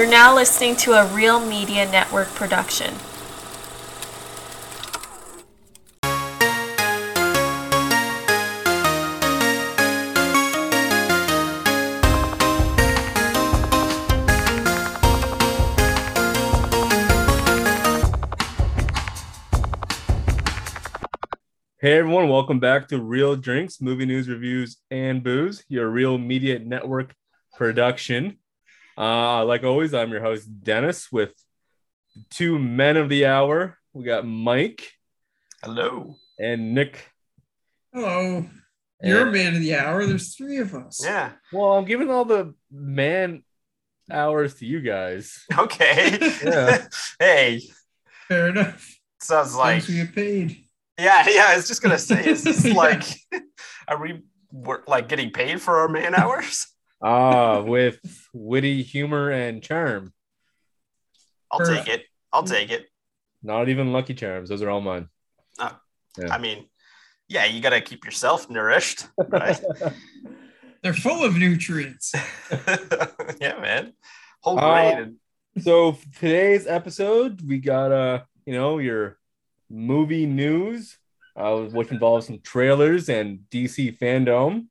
You're now listening to a Real Media Network production. Hey everyone, welcome back to Real Drinks, Movie News Reviews and Booze, your Real Media Network production. Uh, like always, I'm your host Dennis with two men of the hour. We got Mike Hello. and Nick. Hello. You're a And- man of the hour. There's three of us. Yeah. Well, I'm giving all the man hours to you guys. Okay. Yeah. hey, Fair enough. sounds like Thanks we get paid. yeah, yeah. I was just gonna say, is this like, are we we're, like getting paid for our man hours? Ah, with witty humor and charm. I'll Perfect. take it. I'll take it. Not even Lucky Charms; those are all mine. Yeah. I mean, yeah, you gotta keep yourself nourished, right? They're full of nutrients. yeah, man. Whole Uh, grain. so today's episode we got uh you know your movie news uh which involves some trailers and dc fandom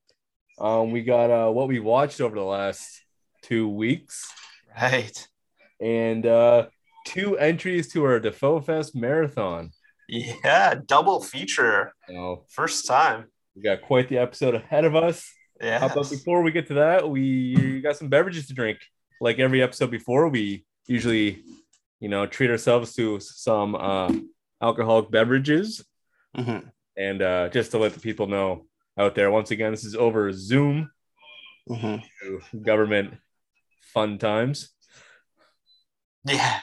um we got uh what we watched over the last two weeks right. and uh two entries to our defoe fest marathon Yeah, double feature. so First time. we got quite the episode ahead of us Yeah. How about before we get to that, we got some beverages to drink. Like every episode before, we usually, you know, treat ourselves to some uh, alcoholic beverages. Mhm, And uh, just to let the people know out there, once again, this is over Zoom, mhm. government fun times. Yeah.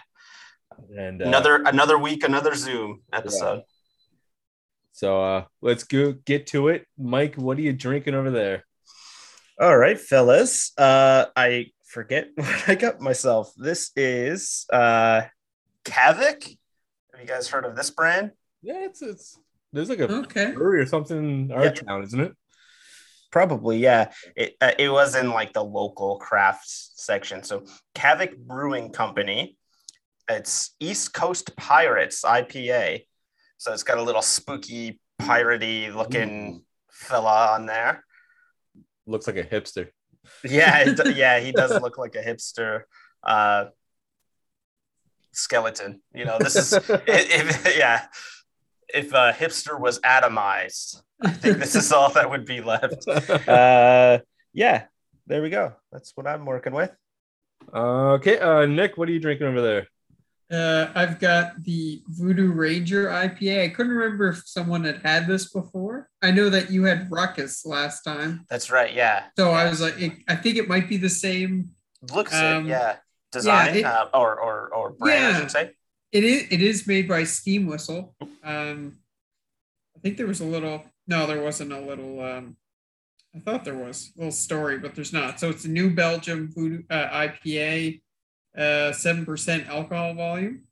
And uh, Another another week, another Zoom episode. So uh, let's go get to it. Mike, what are you drinking over there? All right, fellas. Uh, I forget what I got myself. This is uh, Kavik. Have you guys heard of this brand? Yeah, it's it's there's like a Okay. brewery or something in our Yeah. town, isn't it? probably yeah. It uh, it was in like the local crafts section. So Kavik Brewing Company. It's East Coast Pirates IPA. So it's got a little spooky piratey looking fella on there. Looks like a hipster. Yeah, it, yeah, he does look like a hipster uh, skeleton. You know, this is if, if- yeah. If a hipster was atomized, I think this is all that would be left. Uh, yeah. There we go. That's what I'm working with. okay, uh, Nick, what are you drinking over there? Uh, I've got the Voodoo Ranger IPA. I couldn't remember if someone had had this before. I know that you had Ruckus last time. That's right. Yeah. So I was like, it, I think it might be the same. Looks Um, it. Yeah. Design it- uh, or, or, or brand, I should say. It is, it is made by Steam Whistle. Um, I think there was a little, no, there wasn't a little, um, I thought there was a little story, but there's not. So it's a New Belgium Voodoo, uh, IPA, uh, 7% alcohol volume,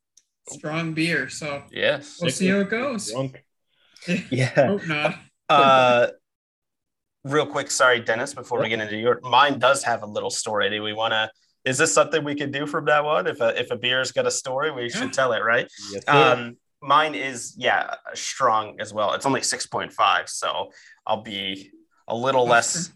strong beer. So Yes. we'll see how it goes. Drunk. Yeah. Hope not. Uh, real quick, sorry, Dennis, before we get into your mine does have a little story. Do we want to? Is this something we can do from now on? If a if a beer's got a story, we should tell it, right? Yes. Um, mine is yeah strong as well. It's only six point five, so I'll be a little less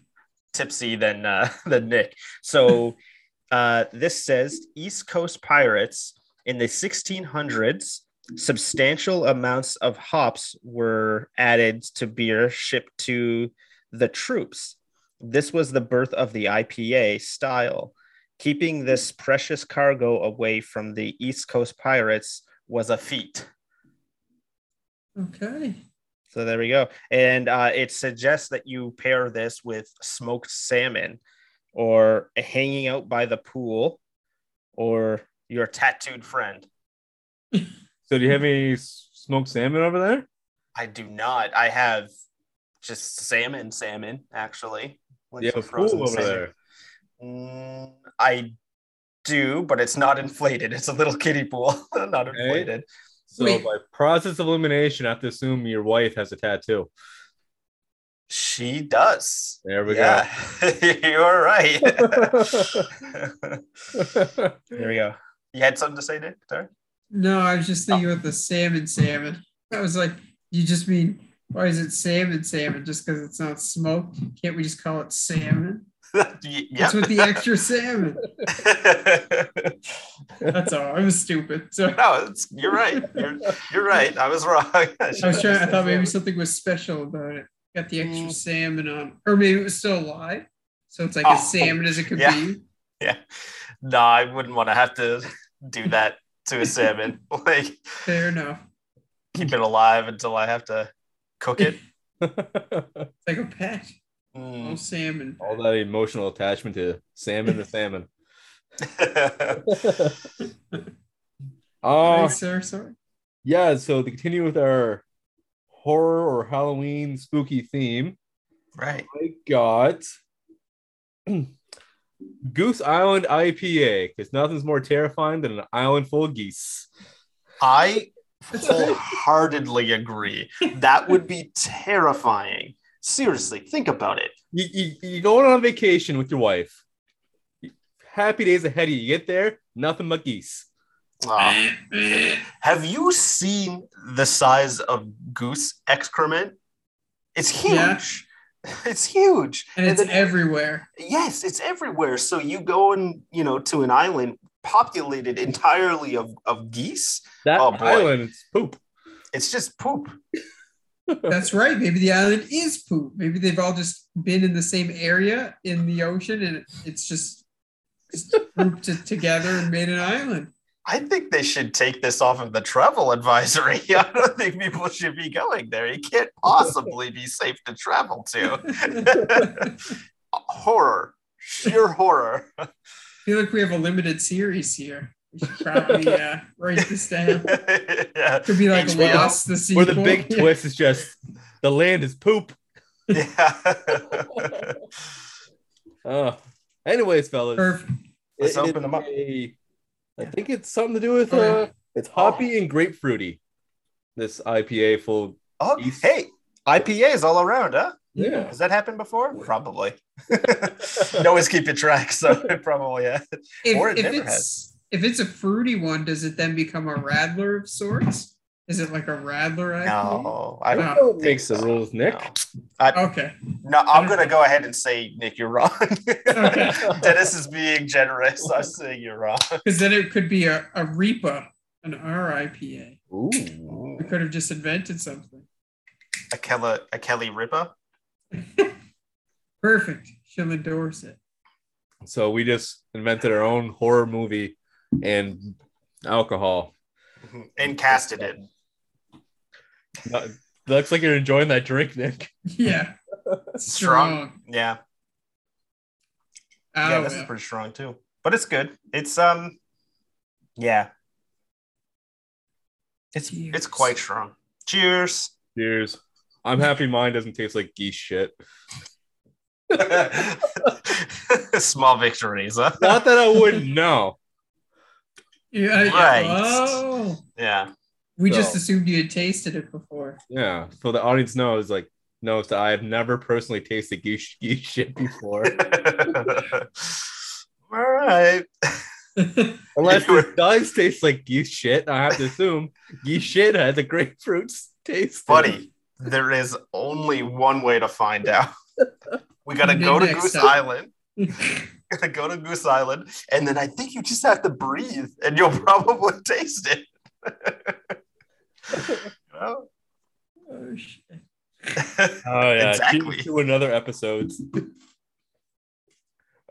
tipsy than uh, than Nick. So uh, this says East Coast Pirates in the 1600s, substantial amounts of hops were added to beer shipped to the troops. This was the birth of the IPA style. Keeping this precious cargo away from the East Coast Pirates was a feat. Okay. So there we go. And uh, it suggests that you pair this with smoked salmon or hanging out by the pool or Your tattooed friend. so, do you have any smoked salmon over there? I do not. I have just salmon, salmon actually. Like You have a pool over salmon. there. Mm, I do, but it's not inflated. It's a little kiddie pool, not Okay. inflated. So, Wait. by process of elimination, I have to assume your wife has a tattoo. She does. There we yeah. You're right. go. there we go. You had something to say, Nick? Sorry. No, I was just thinking with the salmon salmon. I was like, you just mean why is it salmon salmon? Just because it's not smoked? Can't we just call it salmon? yeah. That's with the extra salmon. That's all. I was stupid. So no, it's, you're right. You're, you're right. I was wrong. I was trying. I thought maybe something was special about it. Got the extra Mm. salmon on, or maybe it was still alive. So it's like Oh, as salmon as it could yeah. be. No, I wouldn't want to have to do that to a salmon. like Fair enough. keep it alive until I have to cook it. Like a pet. Mm. Oh, salmon. All that emotional attachment to salmon the salmon. Oh, Uh, sir. Sorry. yeah, so to continue with our horror or Halloween spooky theme, right. I got Goose Island IPA because nothing's more terrifying than an island full of geese. I wholeheartedly agree. That would be terrifying. Seriously, think about it. You, you, you're going on vacation with your wife. Happy days ahead of you. You get there, nothing but geese. Uh, have you seen the size of goose excrement? It's huge. Yeah. It's huge. and it's then- everywhere. yes, it's everywhere. So you go and you know to an island populated entirely of, of geese. That Oh, boy. island is poop. It's just poop. That's right. Maybe the island is poop. Maybe they've all just been in the same area in the ocean, and it's just, just grouped it together and made an island. I think they should take this off of the travel advisory. I don't think people should be going there. You can't possibly be safe to travel to. horror, sheer horror. I feel like we have a limited series here. We should probably uh, write this down. yeah. Could be like HBO? Lost, the sequel. Where the big Yeah. twist is just the land is poop. Yeah. Uh, anyways, fellas, Perfect. Let's it- open them up. a- I think it's something to do with Oh, uh, it's hoppy and grapefruity. This IPA full. oh, East. hey, IPAs all around, huh? Yeah. Has that happened before? Probably. no one's keeping track, so it probably yeah. If, Or it if never it's if it's a fruity one, does it then become a radler of sorts? Is it like a radler? IPA? No, I don't No. Think make the so. rules, Nick. No. I, Okay. no, I'm gonna go ahead and say, Nick, you're wrong. Okay. Dennis is being generous. I say you're wrong. Because then it could be a, a Reaper, an RIPA. Ooh. We could have just invented something. A Kelly, a Kelly Ripa. Perfect. She'll endorse it. So we just invented our own horror movie and alcohol. and casted it. Uh, Looks like you're enjoying that drink, Nick. Yeah. Strong. Strong. Yeah, Oh, yeah, this is pretty strong too. But it's good. It's um, yeah, it's Cheers. it's quite strong. Cheers. Cheers. I'm happy mine doesn't taste like geese shit. Small victories, huh? Not that I wouldn't know. Yeah, yeah. Right. Oh. Yeah. We just assumed you had tasted it before. Yeah. So the audience knows, like, knows that I have never personally tasted geese, geese shit before. All right. Unless You were- it does taste like geese shit, I have to assume geese shit has a grapefruit taste. to. Buddy, there is only one way to find out. We gotta go to Goose time. Island. gotta go to Goose Island, and then I think you just have to breathe, and you'll probably taste it. You know? oh, shit. Oh yeah, Exactly. Cheers to another episode. So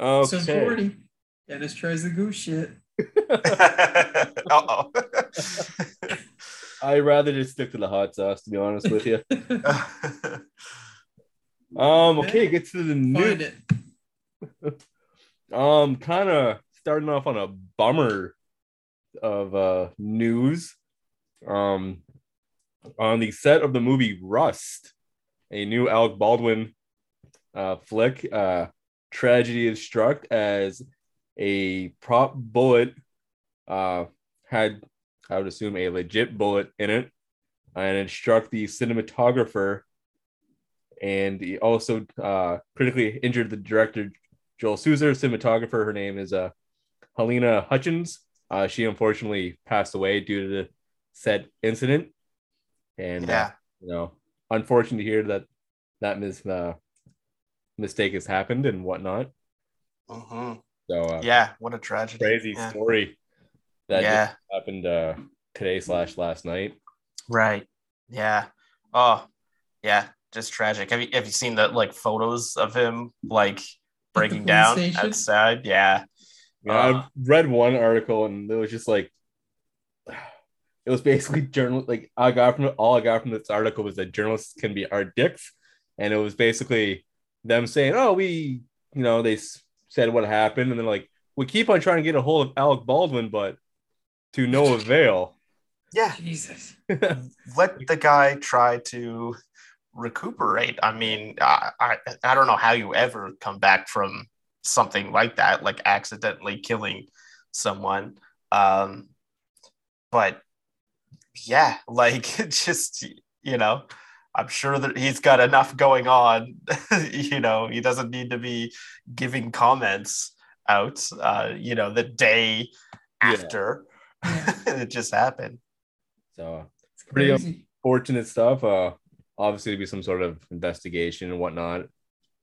Okay. 40. Dennis tries the goose shit. Uh-oh. I'd rather just stick to the hot sauce, to be honest with you. Um, okay, get to the Find news. it. Um, kind of starting off on a bummer of uh news. Um, on the set of the movie Rust, a new Alec Baldwin uh flick, uh, tragedy is struck as a prop bullet uh had I would assume a legit bullet in it, and it struck the cinematographer and he also uh, critically injured the director Joel Souza, cinematographer. Her name is uh, Halyna Hutchins. Uh, she unfortunately passed away due to the said incident, and uh, you know, unfortunate to hear that that mis- uh, mistake has happened and whatnot. hmm So uh, Yeah. What a tragedy. crazy Yeah. story that yeah. happened uh, today slash last night. Right. Yeah. Oh, yeah. Just tragic. Have you have you seen the like photos of him like breaking down station? outside? Yeah. Yeah, Uh. I read one article and it was just like it was basically journal like I got from all I got from this article was that journalists can be our dicks, and it was basically them saying, "Oh, we, you know, they s- said what happened," and then like we keep on trying to get a hold of Alec Baldwin, but to no avail. Yeah. Jesus. Let the guy try to recuperate. I mean, I, I I don't know how you ever come back from something like that, like accidentally killing someone. Um, but yeah, like just you know, I'm sure that he's got enough going on. you know, he doesn't need to be giving comments out. Uh, you know, the day Yeah. after Yeah. it just happened. so It's Pretty up- crazy. fortunate stuff. Uh, obviously, to be some sort of investigation and whatnot.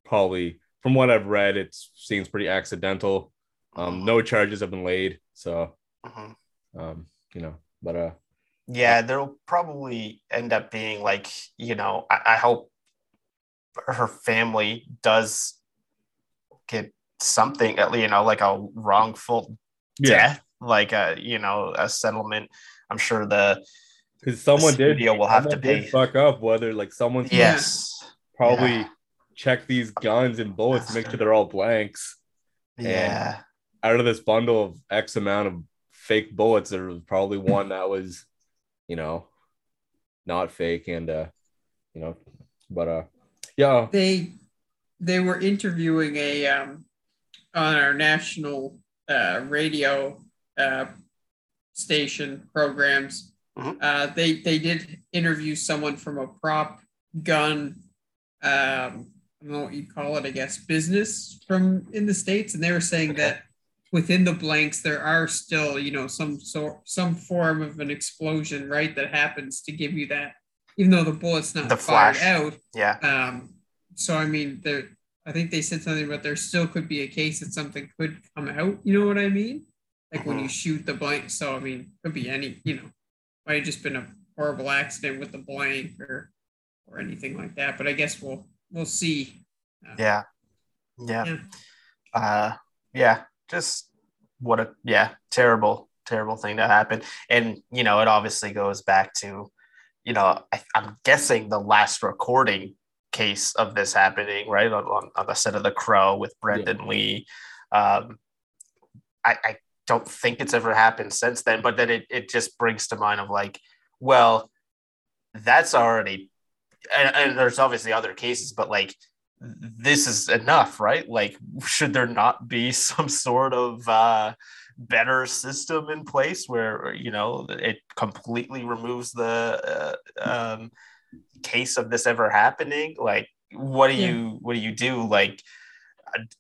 Probably, from what I've read, it seems pretty accidental. Um, no charges have been laid, so Mhm. um, you know, but uh, Yeah, there'll probably end up being like, you know, I, I hope her family does get something, at least, you know, like a wrongful death, like a, you know, a settlement. I'm sure the because someone The did studio will have to pay. fuck up whether like someone's yes, probably Yeah. check these guns and bullets to make sure they're all blanks yeah, out of this bundle of x amount of fake bullets there was probably one that was you know not fake and uh you know but uh yeah They they were interviewing a um on our national uh, radio uh, station programs. Mhm. Uh, they they did interview someone from a prop gun. Um, I don't know what you'd call it. I guess business from in the states, and they were saying Okay. that within the blanks there are still you know some sort some form of an explosion right that happens to give you that even though the bullet's not The fired flash. out yeah, um, so I mean, there. I think they said something about there still could be a case that something could come out. You know what I mean? Like when you shoot the blank. So I mean, could be any. You know, might have just been a horrible accident with the blank or or anything like that. But I guess we'll we'll see. Uh, yeah, yeah, Yeah. uh, yeah. Just what a yeah, terrible, terrible thing to happen. And you know, it obviously goes back to, you know, I, I'm guessing the last recording case of this happening, right on, on, on the set of The Crow with Brandon Lee. Um, I, I don't think it's ever happened since then, but then it, it just brings to mind of like, well, that's already, and, and there's obviously other cases, but like, this is enough, right? Like, should there not be some sort of uh, better system in place where you know it completely removes the uh, um, case of this ever happening? Like, what do Yeah. you what do you do? Like,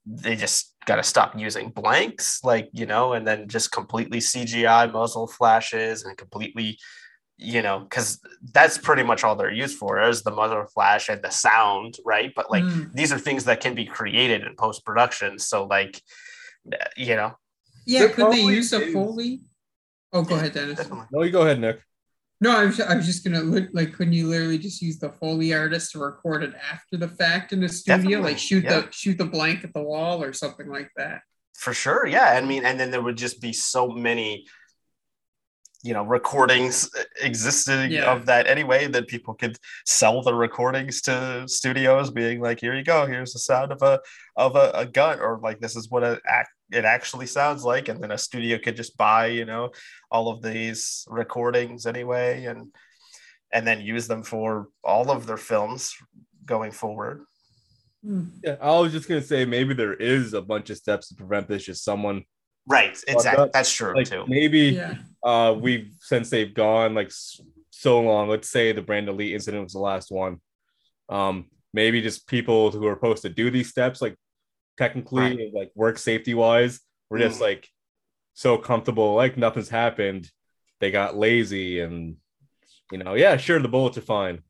they just got to stop using blanks, like you know, and then just completely CGI muzzle flashes and completely you know, because that's pretty much all they're used for is the muzzle flash and the sound, right? But like Mm. these are things that can be created in post production. So like, you know, Yeah. Could they use a is. Foley? Oh, go ahead, Dennis. definitely. no you go ahead nick No, I was, I was just gonna look like, couldn't you literally just use the Foley artist to record it after the fact in the studio? Definitely, Like shoot yeah. the shoot the blank at the wall or something like that. For sure, yeah. I mean, and then there would just be so many, you know, recordings existing Yeah. of that anyway that people could sell the recordings to studios, being like, "Here you go. Here's the sound of a of a, a gun," or like, "This is what it it actually sounds like," and then a studio could just buy, you know, all of these recordings anyway, and and then use them for all of their films going forward. Hmm. yeah i was just gonna say maybe there is a bunch of steps to prevent this just someone Right. Exactly. that- That's true like too. maybe Yeah. uh we've since they've gone like so long let's say the Brandon Lee incident was the last one um maybe just people who are supposed to do these steps, like technically, like work safety wise, were just Mm. like so comfortable, like nothing's happened. They got lazy, and you know, yeah, sure, the bullets are fine.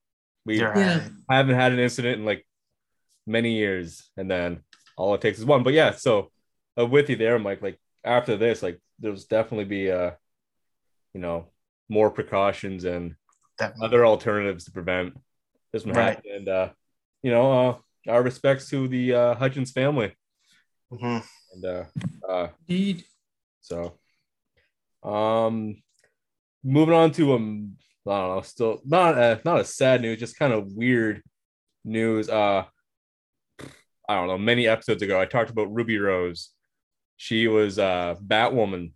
We Yeah. haven't had an incident in like many years, and then all it takes is one. But yeah, so uh, with you there, Mike. Like after this, like there's definitely be uh, you know, more precautions and Definitely. other alternatives to prevent this from Right. happening. And uh, you know, uh, our respects to the uh, Hutchins family. Mhm. And uh, uh, Indeed. so, um, moving on to um, I don't know, still not a, not a sad news, just kind of weird news. Uh, I don't know. Many episodes ago, I talked about Ruby Rose. She was uh Batwoman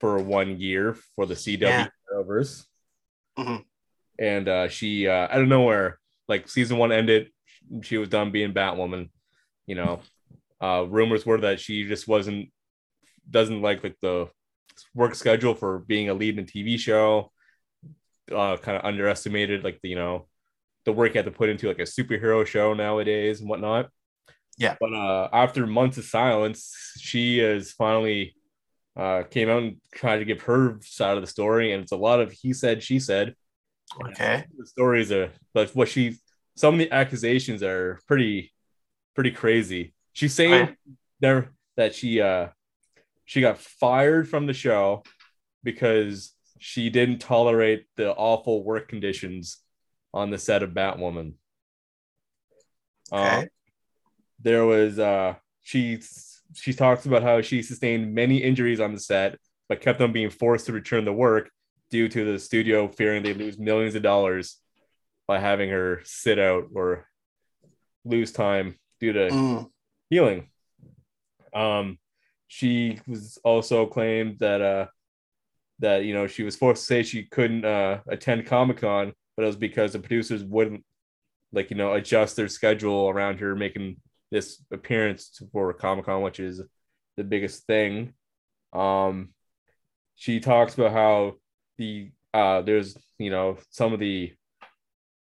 for one year for the CW Yeah. Arrowverse, Mhm. and uh, she uh, out of nowhere, like season one ended, she was done being Batwoman. You know, uh, rumors were that she just wasn't doesn't like like the work schedule for being a lead in a TV show. Uh, kind of underestimated like the you know the work you have to put into like a superhero show nowadays and whatnot. Yeah. But uh, after months of silence, she is finally uh, came out and tried to give her side of the story, and it's a lot of he said, she said. Okay. The stories are, but what she, some of the accusations are pretty, pretty crazy. She's saying Right. there that she uh she got fired from the show because she didn't tolerate the awful work conditions on the set of Batwoman. Okay. Um, there was uh she she talks about how she sustained many injuries on the set, but kept on being forced to return to work due to the studio fearing they lose millions of dollars by having her sit out or lose time due to Mm. healing. Um, she was also claimed that uh that you know she was forced to say she couldn't uh attend Comic Con, but it was because the producers wouldn't like you know adjust their schedule around her making this appearance for Comic Con, which is the biggest thing. Um, she talks about how the uh there's you know some of the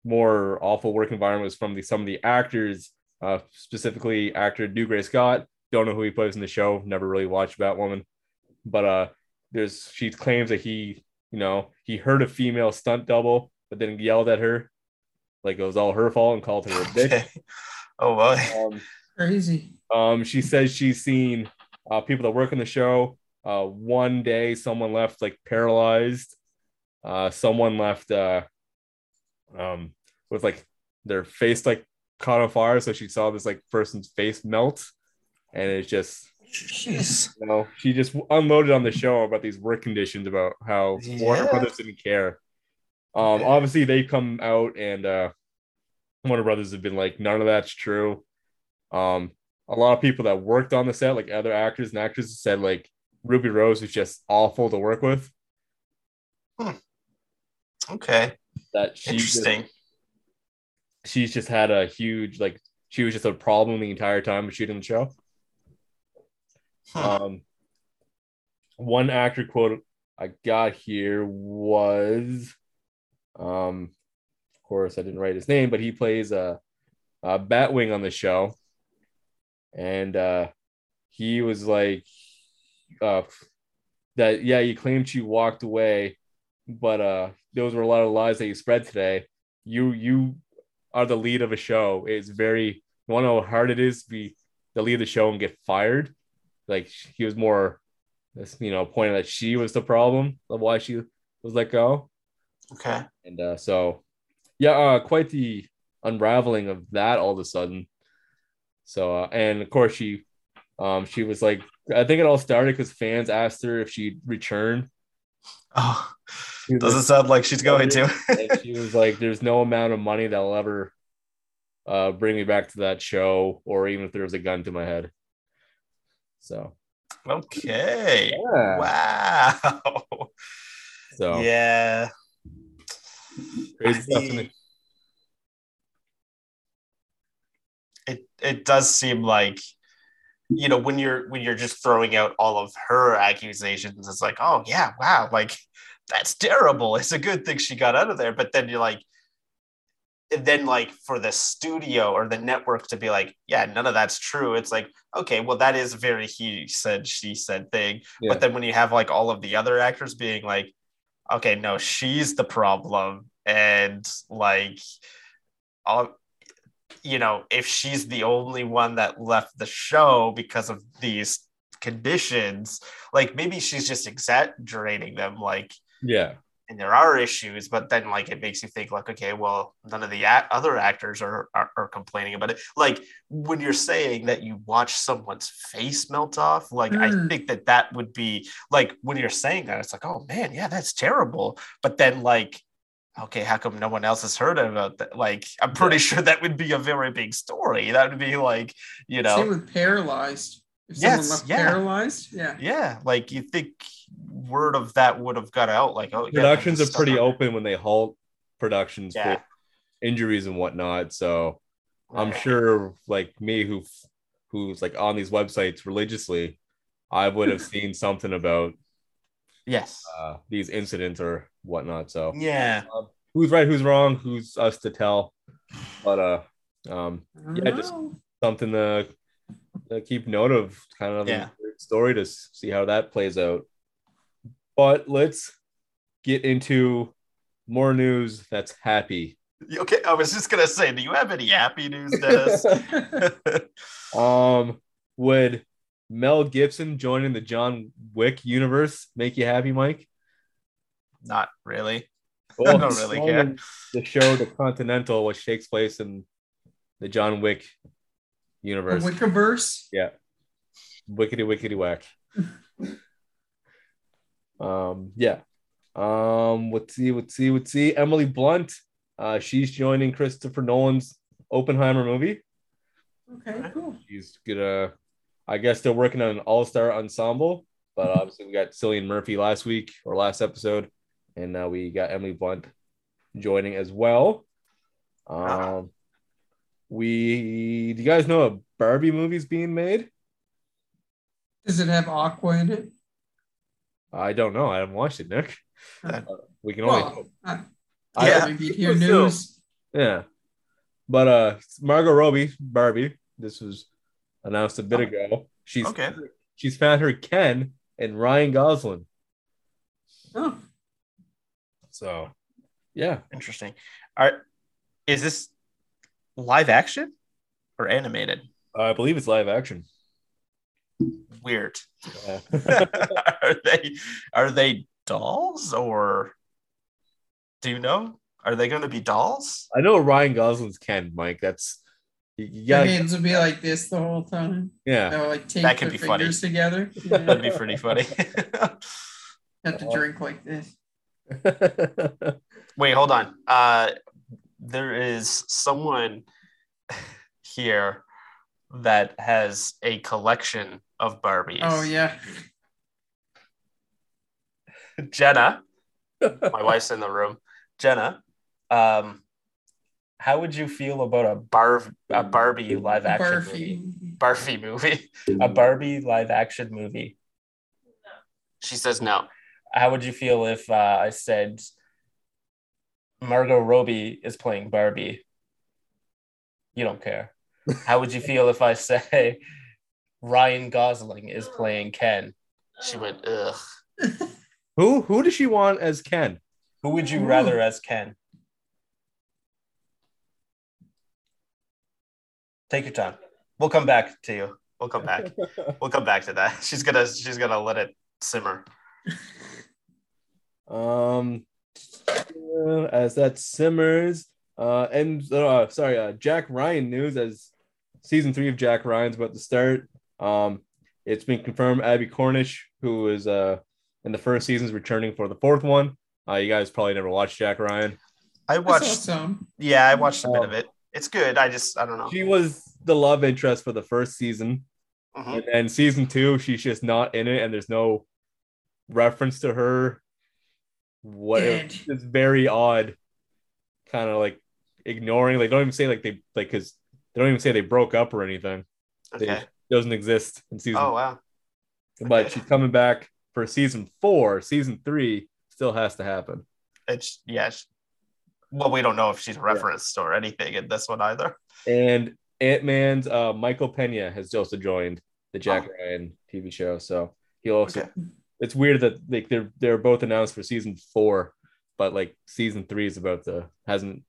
more awful work environments from the some of the actors uh, specifically actor Dougray Scott. Don't know who he plays in the show. Never really watched Batwoman, but uh, there's she claims that he, you know, he heard a female stunt double, but then yelled at her, like it was all her fault, and called her a bitch. Okay. Oh boy. Um, Crazy. um, she says she's seen uh, people that work on the show. Uh, one day, someone left like paralyzed. Uh, someone left uh, um, with like their face like caught on fire. So she saw this like person's face melt, and it's just Jeez. you know she just unloaded on the show about these work conditions about how Warner Yeah. Brothers didn't care. Um, Yeah. obviously they come out and uh, Warner Brothers have been like none of that's true. Um, a lot of people that worked on the set, like other actors and actresses, said like Ruby Rose was just awful to work with. Okay. That she just- Interesting. she's just had a huge like she was just a problem the entire time of shooting the show. Huh. Um, one actor quote I got here was, um, course I didn't write his name, but he plays a, a Batwing on the show, and uh, he was like, uh, that yeah, you claimed you walked away, but uh, those were a lot of lies that you spread today. You you are the lead of a show. It's very you want to know how hard it is to be the lead of the show and get fired. Like he was more, you know, pointing that she was the problem of why she was let go. Okay. And uh, so, yeah, uh, quite the unraveling of that all of a sudden. So, uh, and of course, she, um, she was like, I think it all started because fans asked her if she'd return. Oh, doesn't like- sound like she's going to. and she was like, "There's no amount of money that'll ever uh, bring me back to that show, or even if there was a gun to my head." So, okay. yeah. Wow. So Yeah. Crazy stuff. it. It it does seem like you know when you're when you're just throwing out all of her accusations it's like oh yeah wow like that's terrible it's a good thing she got out of there but then you're like then like for the studio or the network to be like, yeah, none of that's true. It's like, okay, well, that is very he said, she said thing. Yeah. But then when you have like all of the other actors being like, okay, no, she's the problem. And like all you know, if she's the only one that left the show because of these conditions, like maybe she's just exaggerating them, like Yeah. And there are issues, but then like it makes you think like, okay, well, none of the a- other actors are, are are complaining about it. Like when you're saying that you watch someone's face melt off, like I Mm. think that that would be like when you're saying that, it's like, oh man, yeah, that's terrible. But then like, okay, how come no one else has heard about that? Like, I'm pretty sure that would be a very big story. That would be like, you know, Same with paralyzed. If Yes, left yeah. paralyzed, yeah. yeah, like you think word of that would have got out. Like, oh, Productions this are pretty open when they halt productions Yeah. for injuries and whatnot. So I'm sure, like me, who who's like on these websites religiously, I would have seen something about Yes. uh, these incidents or whatnot. So Yeah. who's right, who's wrong, who's us to tell? But uh, um, Yeah, just- something to, to keep note of, kind of Yeah. story to see how that plays out. But let's get into more news that's happy. Okay, I was just gonna say, do you have any happy news, Dennis? um, would Mel Gibson joining the John Wick universe make you happy, Mike? Not really. Well, don't really care. The show The Continental, which takes place in the John Wick A universe. Wickiverse. Yeah. Wickety wickety whack. Um, yeah. Um, let's see, let's see, let's see. Emily Blunt. Uh, she's joining Christopher Nolan's Oppenheimer movie. Okay, cool. She's gonna I guess they're working on an all-star ensemble, but obviously we got Cillian Murphy last week or last episode, and now we got Emily Blunt joining as well. Ah. Um we do you guys know a Barbie movie's being made? Does it have Aqua in it? I don't know. I haven't watched it, Nick. Uh, We can only Well, I, I- Yeah. maybe hear news. yeah. But uh Margot Robbie, Barbie, this was announced a bit ago. She's Okay. she's found her Ken and Ryan Gosling. Oh, So yeah. Interesting. Are is this live action or animated? I believe it's live action. Weird. Yeah. are they are they dolls or do you know? Are they going to be dolls? I know Ryan Gosling's Ken, Mike. That's yeah. you your gotta, hands would be like this the whole time. yeah. They'll like take That could their be funny. fingers together. That'd be pretty funny. Have to drink like this. Wait, hold on. Uh, there is someone here that has a collection of Barbies. Oh yeah. Jenna, my wife's in the room. Jenna, um, how would you feel about a bar a Barbie live action movie? Barfy. Barfy movie, a Barbie live action movie. She says no. How would you feel if uh, I said Margot Robbie is playing Barbie? You don't care. How would you feel if I say Ryan Gosling is playing Ken? She went, ugh. who who does she want as Ken? Who would you Ooh. rather as Ken? Take your time. We'll come back to you. We'll come back. We'll come back to that. She's gonna she's gonna let it simmer. Um, as that simmers, uh, and uh, sorry, uh, Jack Ryan news as season three of Jack Ryan's about to start. Um, it's been confirmed Abbie Cornish, who is uh in the first season, is returning for the fourth one. Uh, you guys probably never watched Jack Ryan. I I watched some. yeah, I watched a bit Oh. of it. It's good. I just I don't know. She was the love interest for the first season, Mhm. and then season two, she's just not in it, and there's no reference to her. What Dead. it's very odd, kind of like ignoring. Like don't even say like they like because they don't even say they broke up or anything. They- Okay. Doesn't exist in season. Oh wow. but okay. she's coming back for season four. Season three still has to happen. It's yeah. Well, we don't know if she's referenced or anything in this one either. And Ant Man's uh, Michael Pena has also joined the Jack Oh. Ryan TV show. So he'll also. Okay. It's weird that like they're they're both announced for season four, but like season three is about to hasn't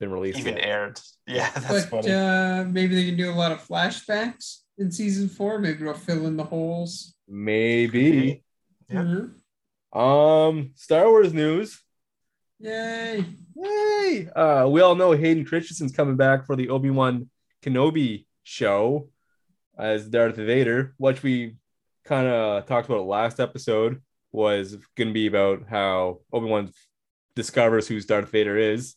been released. Even yet. aired. Yeah, that's But funny. uh, maybe they can do a lot of flashbacks in season four. Maybe it'll fill in the holes. Maybe. Yeah. Mhm. Um, Star Wars news. Yay! Yay! Uh, we all know Hayden Christensen's coming back for the Obi Wan Kenobi show as Darth Vader, which we kind of talked about last episode. Was going to be about how Obi Wan discovers who Darth Vader is.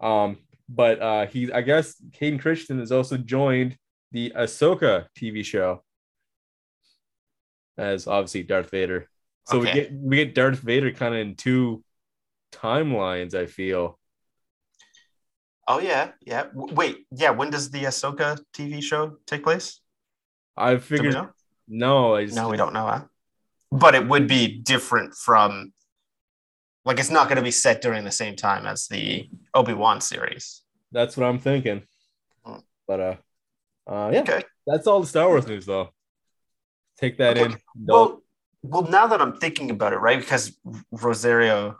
Um, but uh, he, I guess, Hayden Christensen has also joined the Ahsoka TV show as obviously Darth Vader. So we get we get Darth Vader kind of in two timelines. I feel Oh yeah, yeah. W- wait, yeah. When does the Ahsoka TV show take place? I figured no, I just, No, we don't know. Huh? But it would be different from, like, it's not going to be set during the same time as the Obi Wan series. that's what I'm thinking. Hmm. But uh, uh, yeah, Okay. that's all the Star Wars news though. Take that in. Okay. Don't- Well, well, now that I'm thinking about it, right? Because Rosario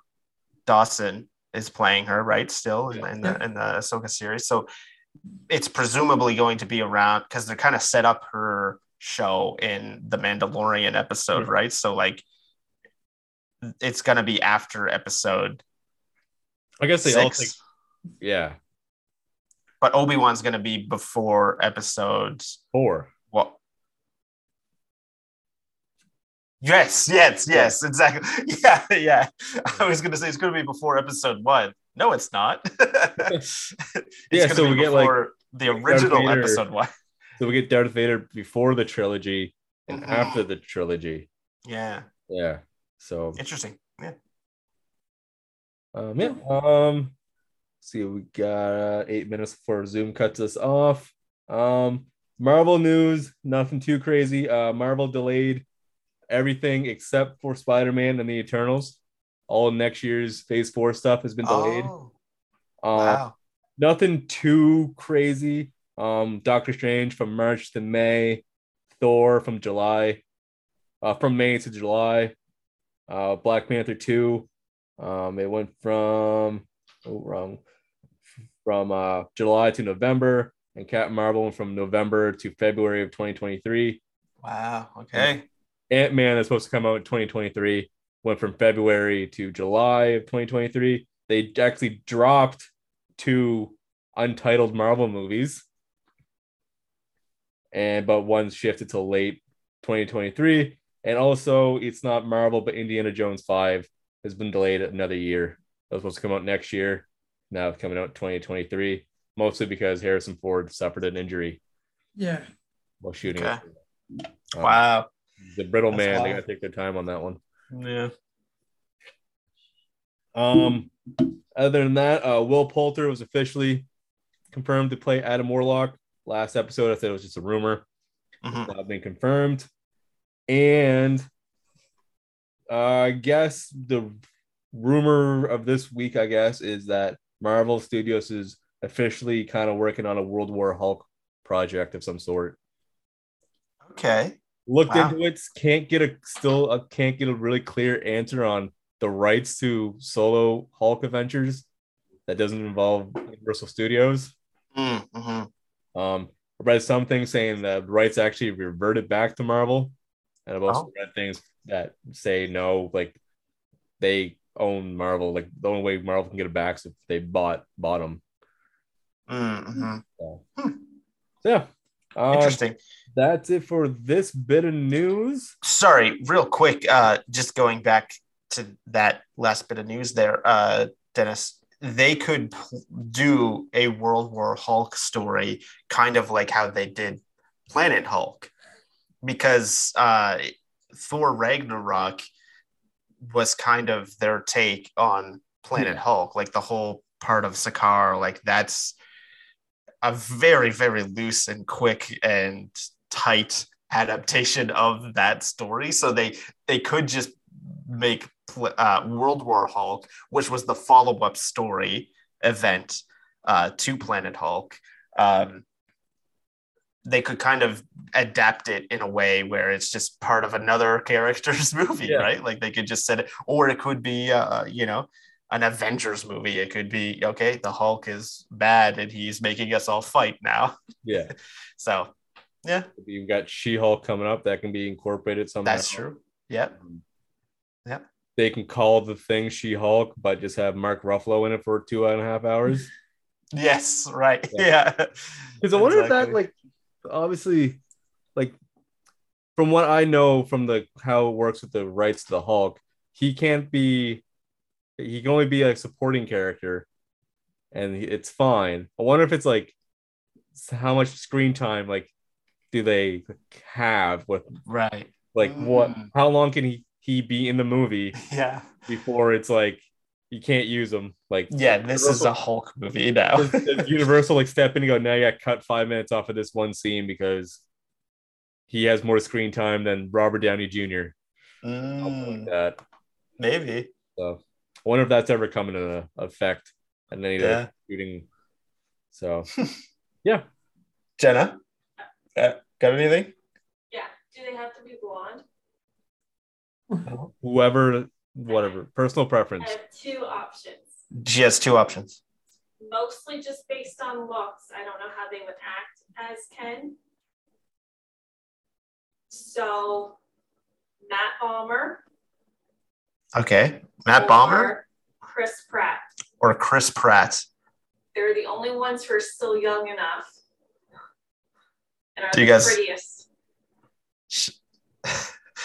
Dawson is playing her, right? Still in, in the in the Ahsoka series, so it's presumably going to be around because they're kind of set up her show in the Mandalorian episode, Yeah. right? So like, it's gonna be after episode I guess they all take. Yeah, but Obi Wan's gonna be before episode four. what? Yes, yes, yes, exactly. Yeah, yeah. I was gonna say it's gonna be before episode one. No, it's not. it's Yeah, gonna so we get, like, the original episode one. So we get Darth Vader before the trilogy and Mhm. after the trilogy. Yeah, Yeah. So interesting. Yeah. Um, yeah. Um, see, we got eight minutes before Zoom cuts us off. Um, Marvel news, nothing too crazy. Uh, Marvel delayed everything except for Spider Man and the Eternals. All next year's Phase Four stuff has been delayed. Oh, um, wow. nothing too crazy. Um, Doctor Strange from March to May, Thor from July, uh, from May to July, uh, Black Panther two. Um, it went from oh, wrong from uh, July to November, and Captain Marvel from November to February of 2023. Wow. Okay. Ant Man is supposed to come out in 2023, went from February to July of 2023. They actually dropped two untitled Marvel movies, and but one's shifted to late 2023. And also, it's not Marvel, but Indiana Jones 5 has been delayed another year. It was supposed to come out next year. Now coming out 2023, mostly because Harrison Ford suffered an injury Yeah. while shooting. Okay. Um, Wow. The brittle That's man, they wild. gotta take their time on that one. Yeah. Um, other than that, uh, Will Poulter was officially confirmed to play Adam Warlock. Last episode, I said it was just a rumor. Mhm. Now been confirmed, and uh, I guess the rumor of this week, I guess, is that Marvel Studios is officially kind of working on a World War Hulk project of some sort. Okay. looked Wow. into it can't get a still uh, can't get a really clear answer on the rights to solo hulk adventures that doesn't involve universal studios Mm-hmm. um i read something saying that rights actually reverted back to marvel and i've also Oh. read things that say no like they own marvel like the only way marvel can get it back is if they bought bought them Mm-hmm. so, Hmm. so yeah uh, Interesting. that's it for this bit of news Sorry, real quick. Uh, just going back to that last bit of news there, uh, Dennis. They could do a World War Hulk story, kind of like how they did Planet Hulk, because uh, Thor Ragnarok was kind of their take on Planet Yeah. Hulk, like the whole part of Sakaar, like that's a very, very loose and quick and tight adaptation of that story. So they they could just make uh, World War Hulk, which was the follow up story event uh, to Planet Hulk. Um, they could kind of adapt it in a way where it's just part of another character's movie, Yeah. right? Like they could just set it, or it could be, uh, you know, an Avengers movie. It could be okay. The Hulk is bad and he's making us all fight now. Yeah. So yeah, You've got She Hulk coming up that can be incorporated somehow. that's true. Yep. Yep. They can call the thing She Hulk, but just have Mark Ruffalo in it for two and a half hours. Yes. Right. Yeah. Yeah. Because I wonder if that, like, obviously, like, from what I know from the how it works with the rights to the Hulk, he can't be, he can only be a supporting character, and it's fine. I wonder if it's like, how much screen time, like, do they have with, Right. like, what, Mm. how long can he he be in the movie Yeah. before it's like you can't use them. Like, Yeah. This is a Hulk movie now. does, does Universal like step in and go, now you got cut five minutes off of this one scene because he has more screen time than Robert Downey Jr. Something like Mm, that. maybe. So I wonder if that's ever coming into effect and any of the Yeah. shooting. So yeah, Jenna, uh, got anything? Yeah. Do they have to be blonde? whoever, whatever, personal preference. I have two options. She has two options. Mostly just based on looks. I don't know how they would act as Ken. So Matt Bomer. Okay. Matt Bomer or Chris Pratt. or Chris Pratt? They're the only ones who are still young enough. And are Do you the guys- prettiest.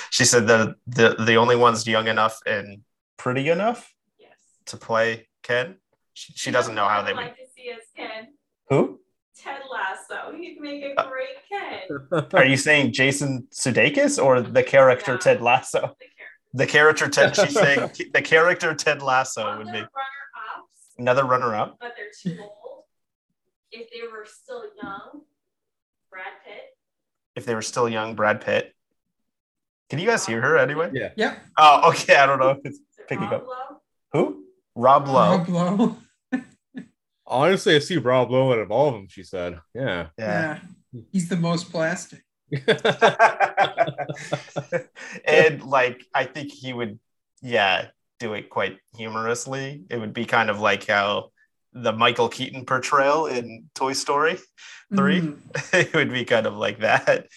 She, she said the, the the only ones young enough and pretty enough Yes. to play Ken. She, she doesn't know how they I'd like to see as Ken. Who? Ted Lasso. He'd make a great Ken. Are you saying Jason Sudeikis or the character No. Ted Lasso? The character. The character Ted. She's saying the character Ted Lasso Other would be runner-ups, another runner-up. but they're too old. If they were still young, Brad Pitt. If they were still young, Brad Pitt. Can you guys hear her anyway? Yeah. Yeah. Oh, okay. I don't know if it's Picking Rob up. Lowe? who. Rob Lowe. Rob Lowe. Honestly, I see Rob Lowe out of all of them, she said. Yeah. Yeah. Yeah. He's the most plastic. and like I think he would, yeah, do it quite humorously. It would be kind of like how the Michael Keaton portrayal in Toy Story three. Mm. it would be kind of like that.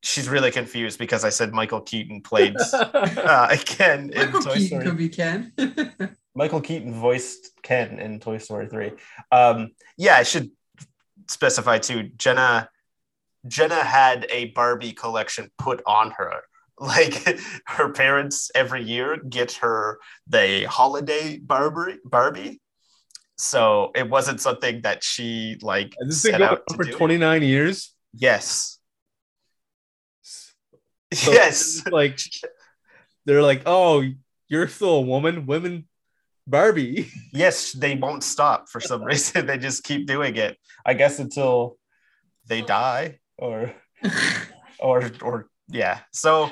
She's really confused because I said Michael Keaton played uh, Ken in Michael Toy Keaton Story. could be Ken. Michael Keaton voiced Ken in Toy Story 3. Um, yeah, I should specify too. Jenna Jenna had a Barbie collection put on her. Like her parents every year get her the holiday Barbie Barbie. So it wasn't something that she like Has this been set going out on for 29 years? Yes. So yes. Like, they're like, oh, you're still a woman, women Barbie. yes, they won't stop for some reason. They just keep doing it. I guess until they die or or or yeah. So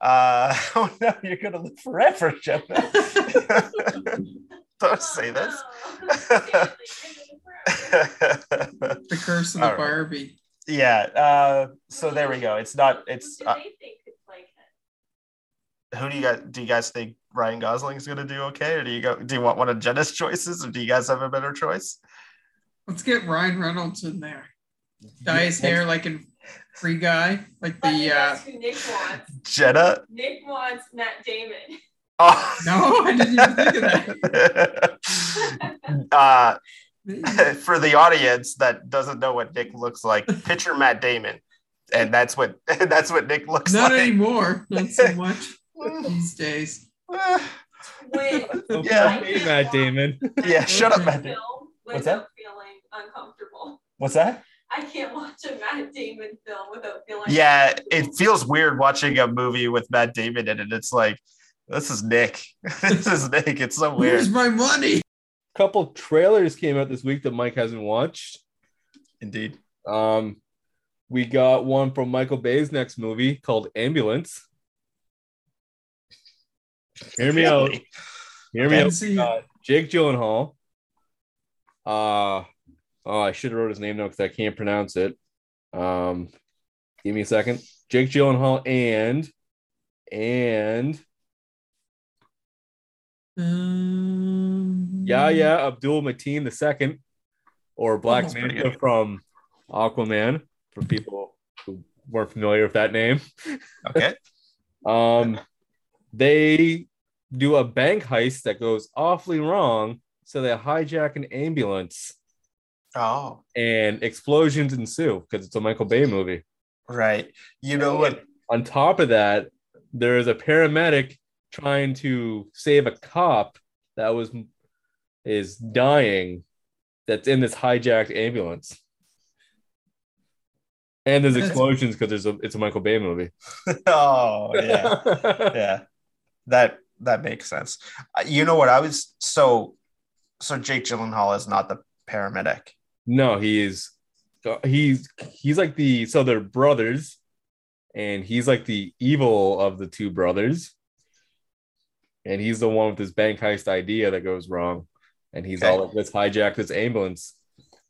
uh oh no, you're gonna live forever, Jenna. Don't say this. Seriously, forever. the curse of the All right. Barbie. Yeah, uh so there we go. It's not it's Who do uh, they think could play Ken? who do you guys do you guys think Ryan Gosling is gonna do okay? Or do you go do you want one of Jenna's choices or do you guys have a better choice? Let's get Ryan Reynolds in there. Dye his hair like a free guy, like But the. uh that's who Nick wants. Jenna? Nick wants Matt Damon. Oh No, I didn't even think of that. uh that. for the audience that doesn't know what Nick looks like, picture Matt Damon, and that's what that's what Nick looks Not like. Not anymore. Not so much these days. Wait, Yeah. Hey, Matt Damon. yeah, shut up, Matt. film Damon. without What's that? feeling uncomfortable. What's that? I can't watch a Matt Damon film without feeling. Yeah, it feels weird watching a movie with Matt Damon in it. It's like this is Nick. this is Nick. It's so weird. Where's my money? Couple trailers came out this week that Mike hasn't watched. Indeed. Um, we got one from Michael Bay's next movie called Ambulance. Hear me out. Hear me out. Uh, Jake Gyllenhaal. Uh oh, I should have wrote his name down because I can't pronounce it. Um, give me a second. Jake Gyllenhaal and and Um, yeah, yeah, Abdul Mateen the second, or Black Oh, Manta from Aquaman. For people who weren't familiar with that name, Okay. um, they do a bank heist that goes awfully wrong. So they hijack an ambulance Oh, and explosions ensue because it's a Michael Bay movie. right. You know what? On top of that, there is a paramedic trying to save a cop that was is dying that's in this hijacked ambulance. And there's explosions because there's a it's a Michael Bay movie. Oh, yeah. yeah that that makes sense Uh, you know what i was so so jake gyllenhaal is not the paramedic no, he's he's he's like the so they're brothers, and he's like the evil of the two brothers. And he's the one with this bank heist idea that goes wrong. And he's Okay. all like, let's hijack this ambulance.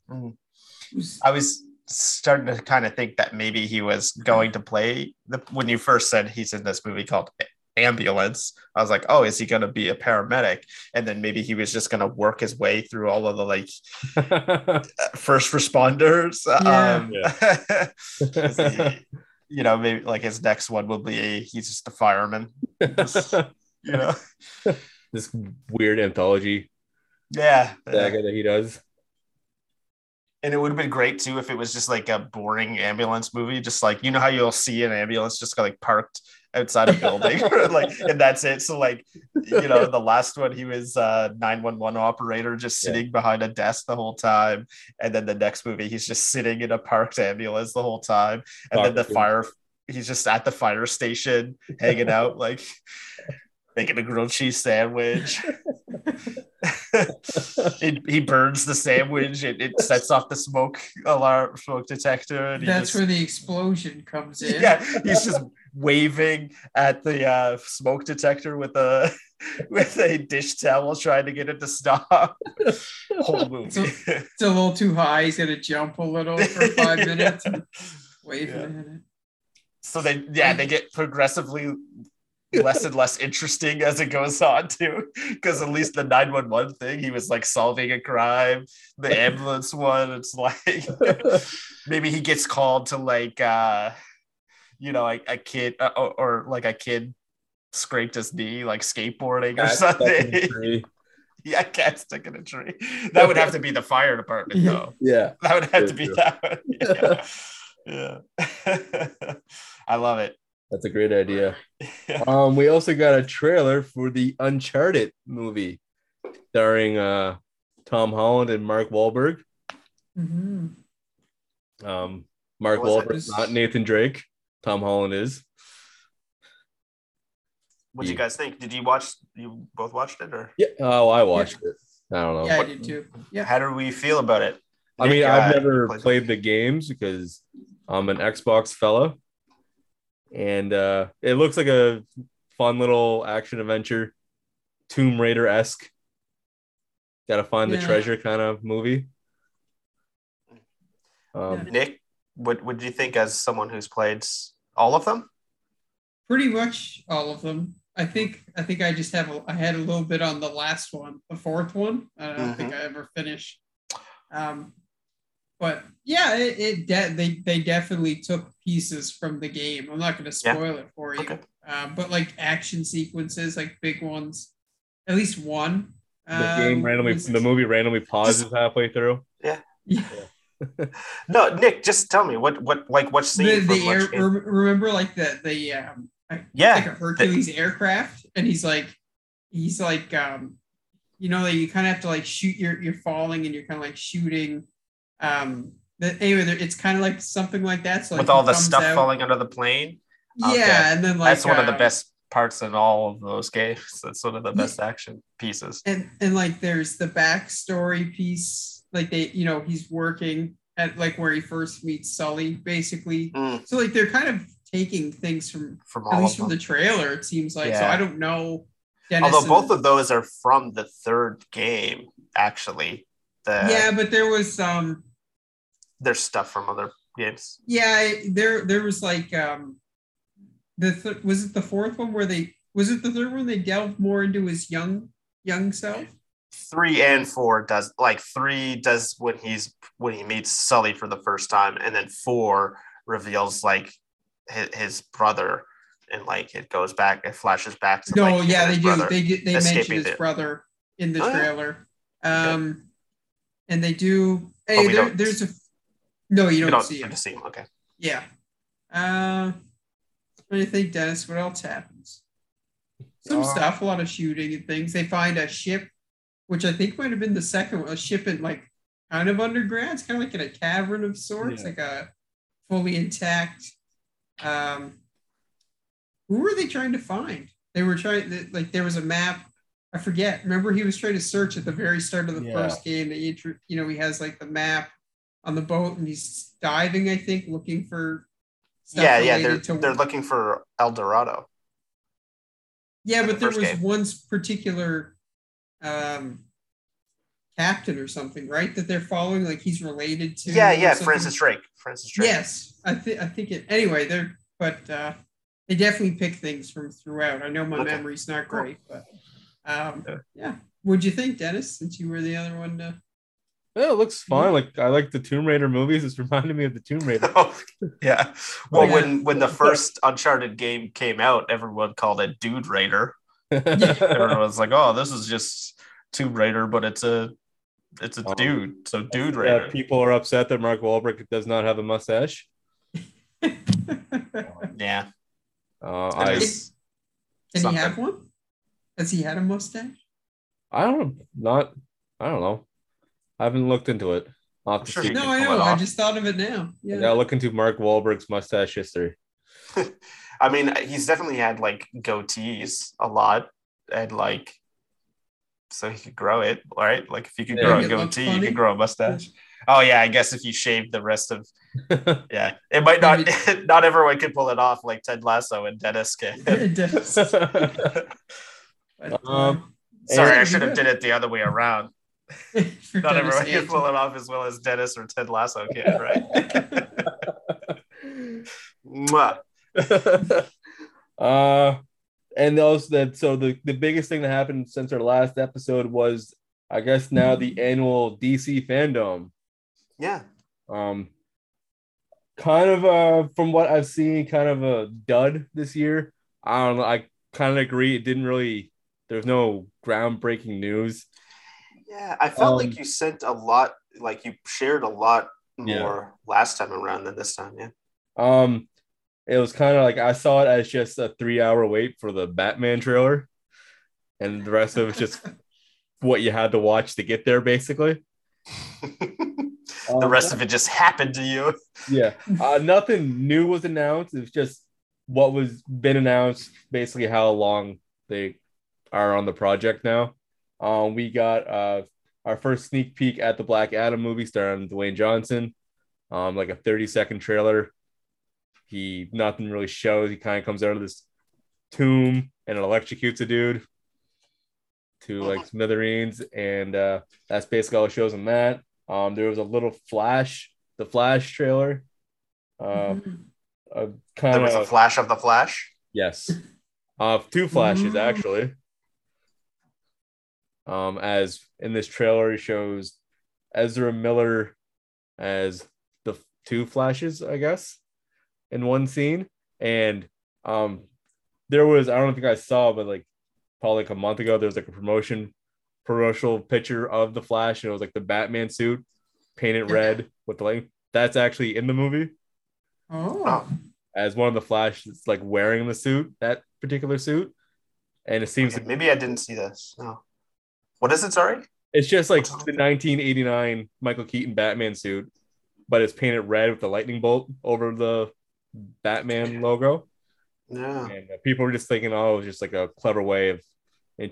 who's- i was starting to kind of think that maybe he was going to play the when you first said he's in this movie called ambulance i was like oh is he going to be a paramedic and then maybe he was just going to work his way through all of the like first responders Yeah. um, you know maybe like his next one will be he's just a fireman you know this weird anthology yeah saga that he does. And it would have been great too if it was just like a boring ambulance movie, just like you know how you'll see an ambulance just like parked outside a building, like and that's it. So like you know, the last one he was uh 911 operator just Yeah. sitting behind a desk the whole time. And then the next movie he's just sitting in a parked ambulance the whole time. And then the Talking. fire he's just at the fire station hanging out, like making a grilled cheese sandwich. it, he burns the sandwich. It, it sets off the smoke alarm, smoke detector. And That's just, where the explosion comes in. yeah, he's just waving at the uh, smoke detector with a with a dish towel, trying to get it to stop. Whole movie. So- It's a little too high. He's gonna jump a little for five minutes wait for Yeah. a minute. So they, yeah, they get progressively less and less interesting as it goes on too because at least the 911 thing he was like solving a crime the ambulance one it's like maybe he gets called to like uh you know like a kid uh, or, or like a kid scraped his knee like skateboarding or Cat a something yeah cat stuck in a tree that would have to be the fire department though yeah. that would have to be true. that one. yeah, yeah. i love it That's a great idea. Um, we also got a trailer for the Uncharted movie starring uh Tom Holland and Mark Wahlberg. Mhm. Um, Mark Wahlberg it- Wahlberg's not Nathan Drake. Tom Holland is. what do you guys think did you watch you both watched it or Yeah. Oh, I watched it. I don't know. Yeah, I did too. Yeah. how do we feel about it I mean, Nick, I've uh, never plays- played the games because I'm an Xbox fella. And uh it looks like a fun little action adventure, Tomb Raider esque. Gotta find the Yeah. treasure kind of movie. Um, Nick, what would you think as someone who's played all of them? Pretty much all of them. I think I think I just have a, I had a little bit on the last one, the fourth one. I don't think I ever finished. Um, but yeah, it, it de- they they definitely took pieces from the game. I'm not going to Yeah. spoil it for you, Okay. um, but like action sequences, like big ones, at least one. the game um, randomly, was- the movie randomly pauses halfway through. Yeah. No, Nick, just tell me what what like what scene the, the air, game? remember like the the um Yeah, like a Hercules aircraft and he's like he's like um you know like you kind of have to like shoot you're you're falling and you're kind of like shooting um the, anyway it's kind of like something like that so like with all the stuff out- falling under the plane. yeah Okay. and then like That's one of the um, best parts in all of those games. That's one of the best action pieces. and and like there's the backstory piece like they you know he's working at like where he first meets Sully, basically. Mm, So like they're kind of taking things from from at least from the trailer. It seems like so. I don't know. Dennis Although both of those are from the third game, actually. The, yeah, but there was um There's stuff from other games. yeah there there was like um the th- was it the fourth one where they was it the third one they delved more into his young young self. Three and four does like three does when he's when he meets Sully for the first time, and then four reveals like his, his brother, and like it goes back, it flashes back to No, like, yeah, they do. They get they mention his the- brother in the Oh, yeah. trailer. Um, and they do. Hey, there, there's a. No, you You don't, don't see get him. to see him. Okay. Yeah. Uh, what do you think, Dennis? What else happens? Some Uh, stuff, a lot of shooting and things. They find a ship, which I think might have been the second one, a ship in like kind of underground. It's kind of like in a cavern of sorts, Yeah. like a fully intact. Um, who were they trying to find? They were trying, like, there was a map. I forget. Remember, he was trying to search at the very start of the Yeah. first game. That he, you know, he has like the map on the boat, and he's diving. I think looking for. stuff yeah, yeah. They're to- they're looking for El Dorado. Yeah, but the there was game. one particular um, captain or something, right? That they're following, like he's related to. Yeah, yeah. something. Francis Drake. Francis Drake. Yes, I think I think it. Anyway, they're but uh, they definitely pick things from throughout. I know my Okay. memory's not great, but um, Yeah. yeah. What'd you think, Dennis? Since you were the other one to. Yeah, it looks fun. Like I like the Tomb Raider movies. It's reminding me of the Tomb Raider. Oh, yeah. Well, Yeah. when when the first Uncharted game came out, everyone called it Dude Raider. Everyone was like, "Oh, this is just Tomb Raider, but it's a it's a Um, dude." So Dude Raider. people are upset that Mark Wahlberg does not have a mustache. Yeah. Uh, It I is- Can Something. he have one? Has he had a mustache? I don't know. not I don't know. I haven't looked into it. I'll have sure see. No, I know. I just thought of it now. I Yeah. gotta look into Mark Wahlberg's mustache history. I mean, he's definitely had like goatees a lot, and like, so he could grow it, right? Like, if you could Yeah. grow a Make it look goatee, you could grow a mustache. Oh yeah, I guess if you shave the rest of, yeah, it might not. not everyone can pull it off like Ted Lasso and Dennis can. Dennis. Uh, Um, Sorry, I should have did it the other way around. Not Dennis everyone can pull it off as well as Dennis or Ted Lasso can, right? Uh and those that so the the biggest thing that happened since our last episode was I guess now the annual DC fandom. Yeah. Um kind of uh from what I've seen, kind of a dud this year. I don't know. I kind of agree. It didn't really there's no groundbreaking news. Yeah, I felt Um, like you sent a lot, like you shared a lot Yeah. more last time around than this time. Yeah. Um, it was kind of like I saw it as just a three hour wait for the Batman trailer, and the rest of it was just what you had to watch to get there, basically. the rest of it just happened to you. yeah, uh, nothing new was announced. It was just what was been announced, basically how long they are on the project now. Um, we got uh our first sneak peek at the Black Adam movie starring Dwayne Johnson. Um, like a 30 second trailer. He nothing really shows. He kind of comes out of this tomb and electrocutes a dude to like smithereens, and uh, that's basically all it shows on that. Um, there was a little flash, the Flash trailer. Uh, a There kind of, a flash of the flash. yes, uh, two flashes Mm. actually. Um, as in this trailer, it shows Ezra Miller as the two flashes, I guess, in one scene. And um, there was I don't think I saw, but like probably like a month ago, there was like a promotion promotional picture of the Flash, and it was like the Batman suit painted red with the light. That's actually in the movie Oh. Oh, as one of the Flash that's like wearing the suit, that particular suit. And it seems okay, maybe I didn't see this. No. What is it? Sorry. it's just like the 1989 Michael Keaton Batman suit, but it's painted red with the lightning bolt over the Batman logo. Yeah. And uh, people were just thinking, oh, it was just like a clever way of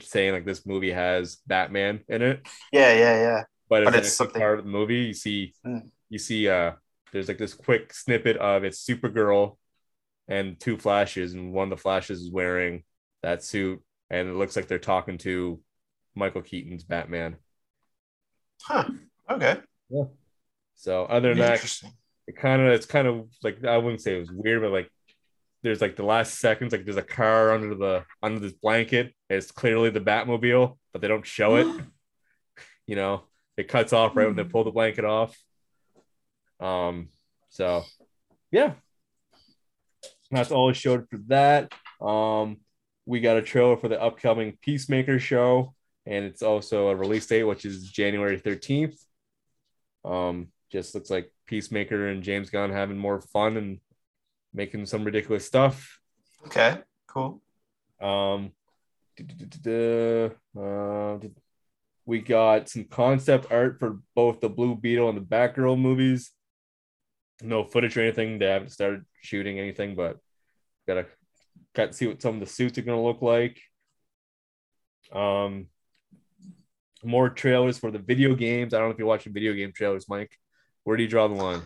saying like this movie has Batman in it. Yeah. Yeah. Yeah. But, But it's, it's something- part of the movie. You see Mm. you see uh there's like this quick snippet of it's Supergirl and two flashes, and one of the flashes is wearing that suit, and it looks like they're talking to Michael Keaton's Batman. Huh. Okay. Yeah. So other than that, it kind of it's kind of like I wouldn't say it was weird, but like there's like the last seconds, like there's a car under the under this blanket. It's clearly the Batmobile, but they don't show it. you know, it cuts off right when they pull the blanket off. Um, so yeah, that's all it showed for that. Um, we got a trailer for the upcoming Peacemaker show, and it's also a release date, which is January 13th. Um, just looks like Peacemaker and James Gunn having more fun and making some ridiculous stuff. Okay. Cool. Um, uh, we got some concept art for both the Blue Beetle and the Batgirl movies. No footage or anything. They haven't started shooting anything, but gotta got to see what some of the suits are gonna look like. Um, more trailers for the video games. I don't know if you're watching video game trailers, Mike. Where do you draw the line?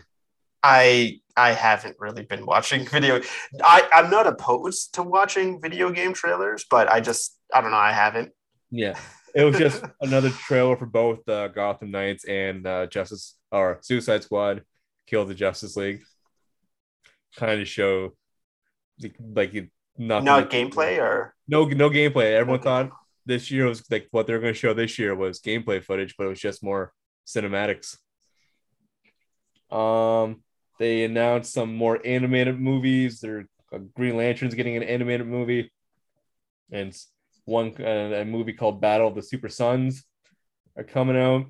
I I haven't really been watching video. I I'm not opposed to watching video game trailers, but I just I don't know. I haven't. Yeah, it was just another trailer for both uh, Gotham Knights and uh, Justice or Suicide Squad, Kill the Justice League. Kind of show like, like you- nothing. Not gameplay or No, no gameplay. Everyone Okay. thought this year was like what they're going to show this year was gameplay footage, but it was just more cinematics. Um, they announced some more animated movies. They're uh, Green Lantern's getting an animated movie, and one uh, a movie called Battle of the Super Sons are coming out.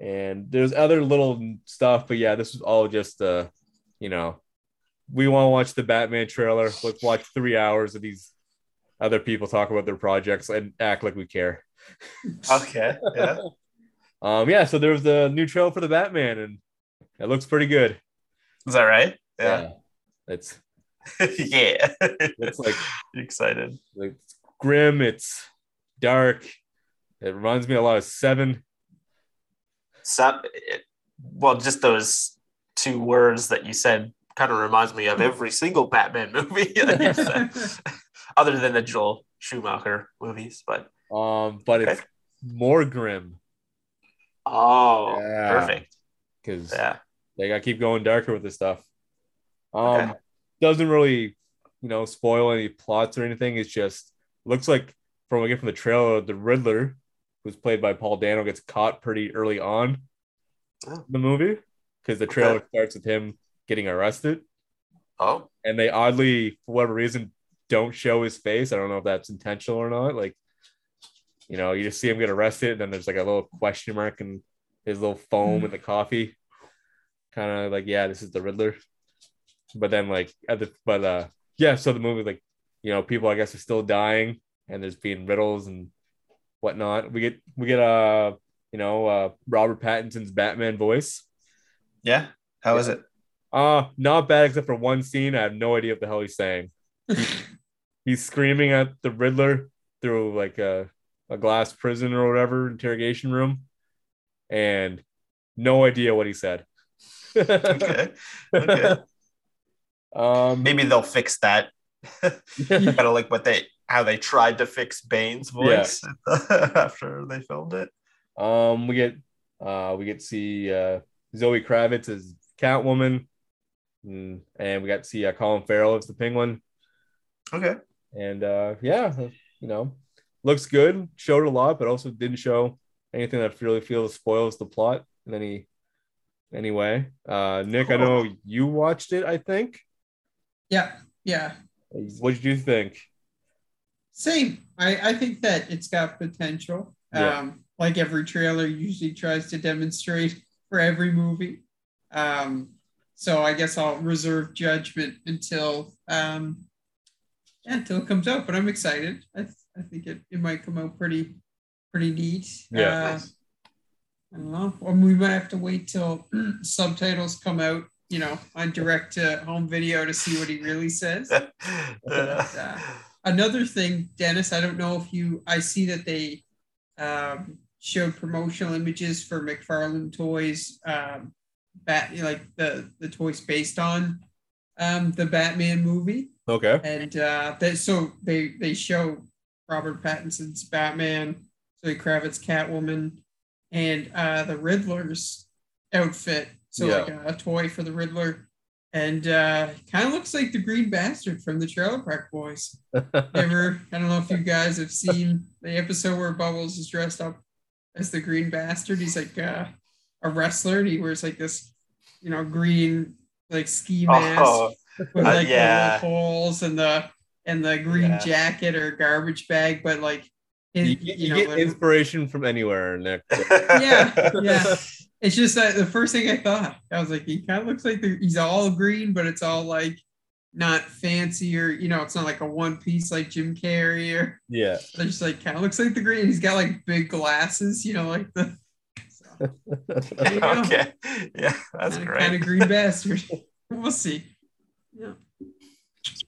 And there's other little stuff, but yeah, this is all just uh, you know, we want to watch the Batman trailer. Let's watch three hours of these other people talk about their projects and act like we care. okay. Yeah. Um, yeah, so there was the new trailer for the Batman, and it looks pretty good. Is that right? Yeah. it's Yeah. it's like excited. like it's grim, it's dark. It reminds me a lot of Seven. Sub, it, well, just those two words that you said kind of reminds me of every single Batman movie, that you said, other than the Joel Schumacher movies. But Um, but it's more grim oh, Yeah. perfect. because Yeah. they gotta keep going darker with this stuff. Um, Okay. doesn't really, you know, spoil any plots or anything. It's just looks like from get from the trailer, the Riddler, who's played by Paul Dano, gets caught pretty early on Oh. in the movie because the trailer starts with him getting arrested, Oh, and they oddly, for whatever reason, don't show his face. I don't know if that's intentional or not. Like, you know, you just see him get arrested, and then there's like a little question mark and his little foam in the coffee, kind of like, yeah, this is the Riddler. But then, like, at the but uh, yeah, so the movie, like, you know, people I guess are still dying, and there's being riddles and whatnot. We get we get uh, you know, uh, Robert Pattinson's Batman voice. yeah. How is it? Uh, not bad except for one scene. I have no idea what the hell he's saying. He's screaming at the Riddler through like a, a glass prison or whatever interrogation room, and no idea what he said. Okay. Okay. um, Maybe they'll fix that. kind of like what they how they tried to fix Bane's voice after they filmed it. um, we get uh, we get to see uh, Zoe Kravitz as Catwoman, Mm, and we got to see uh, Colin Farrell as the Penguin. Okay. And uh yeah you know looks good showed a lot but also didn't show anything that really feels spoils the plot in any anyway. uh nick i know you watched it i think yeah, yeah. what did you think Same. I, I think that it's got potential. Yeah. Um, like every trailer usually tries to demonstrate for every movie. Um, so I guess I'll reserve judgment until um, yeah, until it comes out. But I'm excited. I, th- I think it, it might come out pretty pretty neat. Yeah. Uh, I don't know. Or we might have to wait till subtitles come out, you know, on direct to home video to see what he really says. uh, another thing, Dennis, I don't know if you, I see that they um, showed promotional images for McFarlane Toys um, bat like the the toys based on um the Batman movie. Okay. And uh they, so they they show Robert Pattinson's Batman, Zoe Kravitz Catwoman, and uh the Riddler's outfit. So Yeah. like a, a toy for the Riddler. And uh kind of looks like the Green Bastard from the Trailer Park Boys. Ever, I don't know if you guys have seen the episode where Bubbles is dressed up as the Green Bastard. He's like uh, a wrestler and he wears like this, you know, green like ski mask Oh, with uh, like yeah. the little holes and the and the green Yeah. jacket or garbage bag, but like you, his, get- you, you know, get the- inspiration from anywhere, Nick. yeah, yeah. It's just that the first thing I thought, I was like, he kind of looks like the, he's all green, but it's all like not fancy or you know, it's not like a one piece like Jim Carrey or Yeah. it's just like kind of looks like the green. He's got like big glasses, you know, like the so, there go. okay. Yeah, that's kind, great. kind of green bastard. we'll see. Yeah.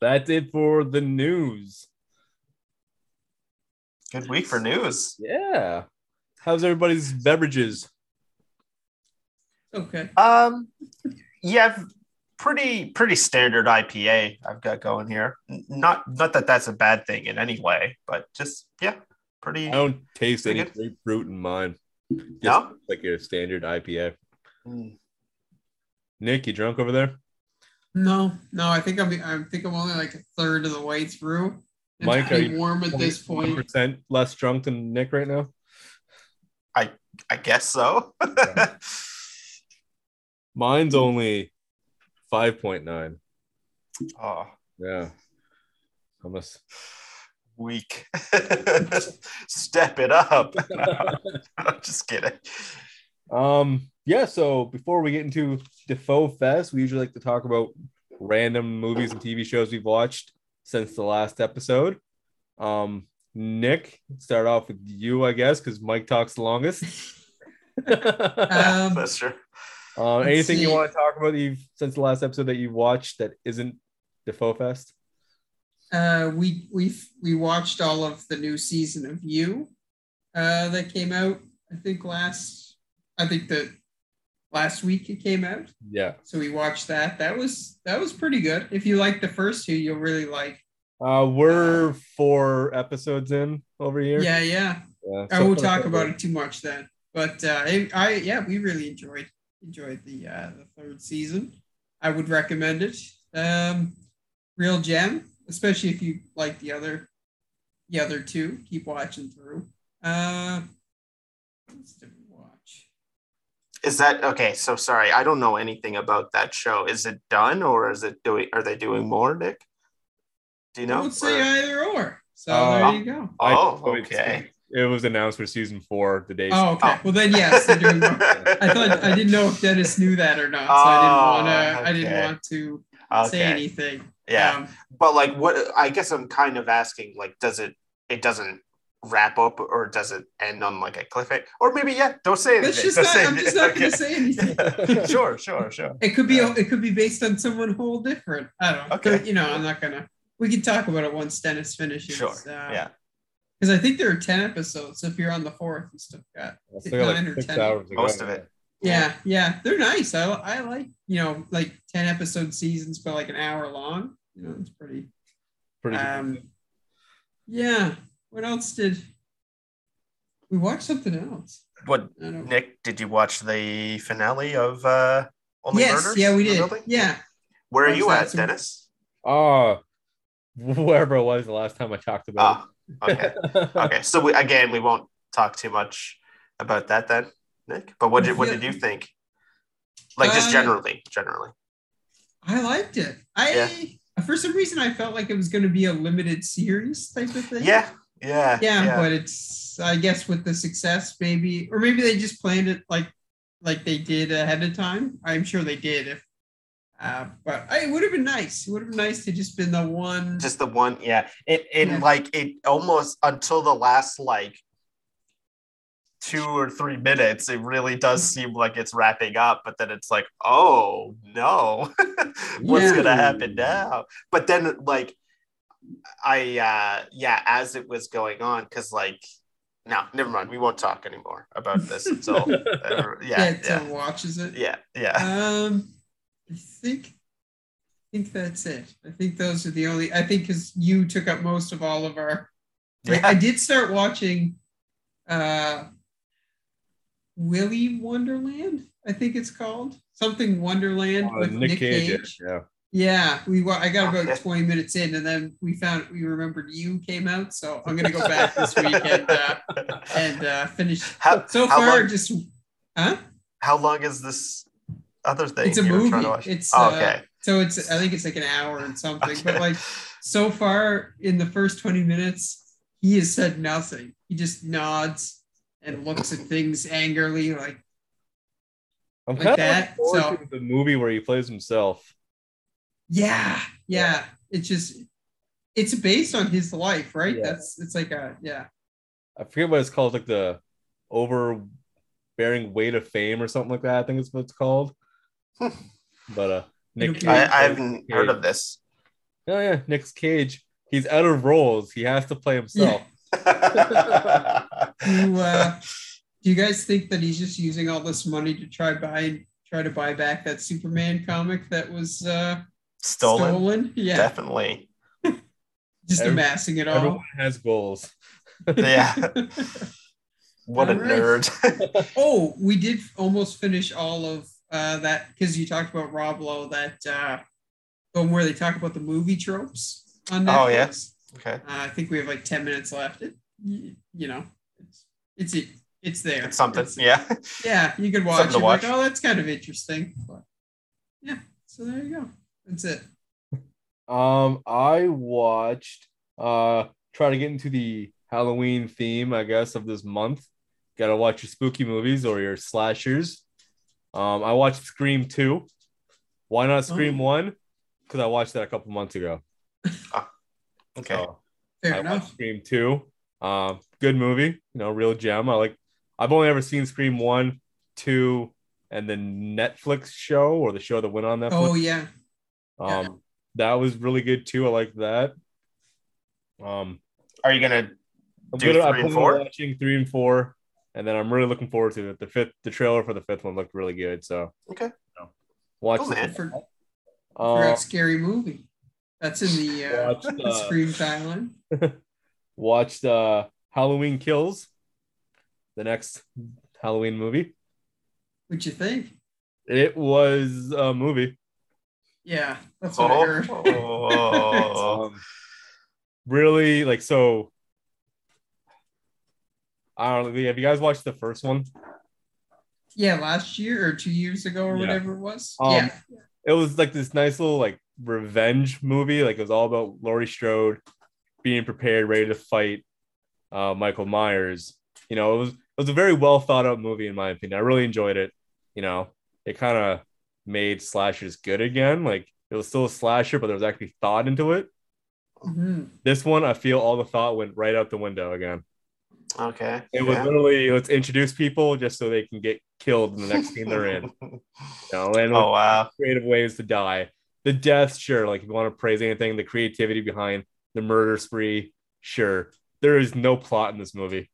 That's it for the news. Good week for news. Yeah. How's everybody's beverages? Okay. Um, yeah, pretty pretty standard IPA I've got going here. Not not that that's a bad thing in any way, but just yeah, pretty. I don't taste any Pretty grapefruit in mine. Just No? like your standard IPA. Mm. Nick, you drunk over there? No, no, I think I'm I think I'm only like a third of the way through. It's Mike, are pretty you warm at this point. percent less drunk than Nick right now. I I guess so. Mine's only five point nine. oh, Yeah, I must. weak. Step it up. I'm just kidding. Um, yeah. So before we get into Dafoe Fest, we usually like to talk about random movies and TV shows we've watched since the last episode. Um, Nick, start off with you, I guess, because Mike talks the longest. Um, That's true. uh, let's anything you want to talk about that you've since the last episode that you've watched that isn't Dafoe Fest? uh, we we we watched all of the new season of You uh, that came out. I think last I think that last week it came out. Yeah. So we watched that. That was that was pretty good. If you like the first two, you'll really like. Uh, we're four episodes in over here. Yeah, yeah. Yeah, I won't talk about it too much then. But uh, I, I yeah, we really enjoyed enjoyed the uh, the third season. I would recommend it. Um, real gem, especially if you like the other the other two. Keep watching through. Uh, what else did we watch? Is that okay? So sorry, I don't know anything about that show. Is it done or is it doing? Are they doing more, Nick? Do you I know? would say Or- either or. So Uh, there you go. Oh, oh, okay. It was announced for season four the day. Oh, okay. Oh. Well then, yes, they're doing more. I thought I didn't know if Dennis knew that or not, so I Oh, didn't want to. I didn't want to say anything. Yeah, Um, but like, what? I guess I'm kind of asking. Like, does it? It doesn't wrap up, or does it end on like a cliffhanger? Or maybe yeah. Don't say anything. Let's just Don't not, say I'm just not going to say anything. anything. sure, sure, sure. It could be Yeah. it could be based on someone whole different. I don't know. Okay. You know, I'm not gonna. We can talk about it once Dennis finishes. Sure. Uh, Yeah. Because I think there are ten episodes. So if you're on the fourth, you still got. I still nine or like six 10. hours to. Most of it. Yeah, yeah, they're nice. I I like you know like ten episode seasons, but like an hour long. You know, it's pretty. Pretty. Um, yeah. What else did we watch? Something else. What, Nick? Did you watch the finale of uh, Only yes. Murders? Yeah, we did. Yeah. Where are you at, so- Dennis? Oh, wherever it was the last time I talked about Ah, okay. it. okay. So we, again, we won't talk too much about that then, Nick. But what did what did you think? Like just Uh, generally, generally. I liked it. I for some reason I felt like it was going to be a limited series type of thing. Yeah, yeah, yeah, but it's I guess with the success, maybe or maybe they just planned it like like they did ahead of time. I'm sure they did. If uh, but I, it would have been nice. It would have been nice to just been the one. just the one. Yeah, it it Yeah. like it almost until the last like two or three minutes, it really does seem like it's wrapping up. But then it's like, oh no, what's Yeah. gonna happen now? But then like I uh yeah, as it was going on, because like No, never mind. We won't talk anymore about this until uh, yeah, yeah, yeah, watches it. yeah, yeah. Um, I think, I think that's it. I think those are the only. I think because you took up most of all of our. Like, I Yeah. did start watching, uh, Willy Wonderland. I think it's called something Wonderland Uh, with Nick, Cage. Yeah. Yeah, we. wa- I got about Okay. twenty minutes in, and then we found we remembered you came out. So I'm gonna go back this week and uh, and uh, finish. how, So how far, long, just huh? how long is this other thing It's a you were trying movie. to watch? It's Oh, uh, okay. so it's I think it's like an hour and something. Okay. But like so far in the first 20 minutes, he has said nothing. He just nods and looks at things angrily, like I'm Like kind that, of looking forward so- to the movie where he plays himself. Yeah, yeah. It's just it's based on his life, right? Yeah. That's it's like a yeah. I forget what it's called, like the overbearing weight of fame or something like that. I think it's what it's called. but uh, Nick. Cage I, I haven't heard of this. Oh yeah, Nick Cage. He's out of roles. He has to play himself. Do, uh, do you guys think that he's just using all this money to try buy try to buy back that Superman comic that was uh, Stolen? stolen? Yeah, Definitely. just Every- amassing it all. Everyone has goals. Yeah. What a All right. nerd. Oh, we did almost finish all of uh, that because you talked about Rob Lowe, that uh, one where they talk about the movie tropes on Netflix. Oh, yes. okay. Uh, I think we have like 10 minutes left. It, you, you know, it's, it's, it, it's there. It's something. It's- Yeah. Yeah, you could watch Something it. to Like, oh, that's kind of interesting. But yeah, so there you go. That's it. Um, I watched uh try to get into the Halloween theme, I guess, of this month. Gotta watch your spooky movies or your slashers. Um, I watched Scream 2. Why not Scream Oh. 1? Because I watched that a couple months ago. Okay. So, Fair I enough. watched Scream 2. Um, good movie, you know, real gem. I like I've only ever seen Scream 1, 2, and the Netflix show or the show that went on Netflix. Oh yeah. Yeah. Um, that was really good too. I like that. Um, Are you gonna I'm Do gonna, I'm three and four? watching three and four, and then I'm really looking forward to it. The fifth, the trailer for the fifth one looked really good. So Okay. watch Cool, the- man. For, uh, forgot scary movie. That's in the uh, Watched, uh, Scream timeline. watched uh, Halloween Kills, the next Halloween movie. What'd you think? It was a movie. Yeah, that's what I heard. Oh. Um, really like so. I don't know. Have you guys watched the first one? Yeah, last year or two years ago or Yeah. whatever it was. Um, yeah. it was like this nice little like revenge movie. Like it was all about Laurie Strode being prepared, ready to fight uh, Michael Myers. You know, it was it was a very well thought out movie in my opinion. I really enjoyed it. You know, it kind of made slashers good again. Like it was still a slasher, but there was actually thought into it. Mhm. This one, I feel all the thought went right out the window again. Okay. It was yeah. literally let's introduce people just so they can get killed in the next scene they're in. You know, and oh wow. creative ways to die. The deaths, sure. Like if you want to praise anything, the creativity behind the murder spree, sure. There is no plot in this movie.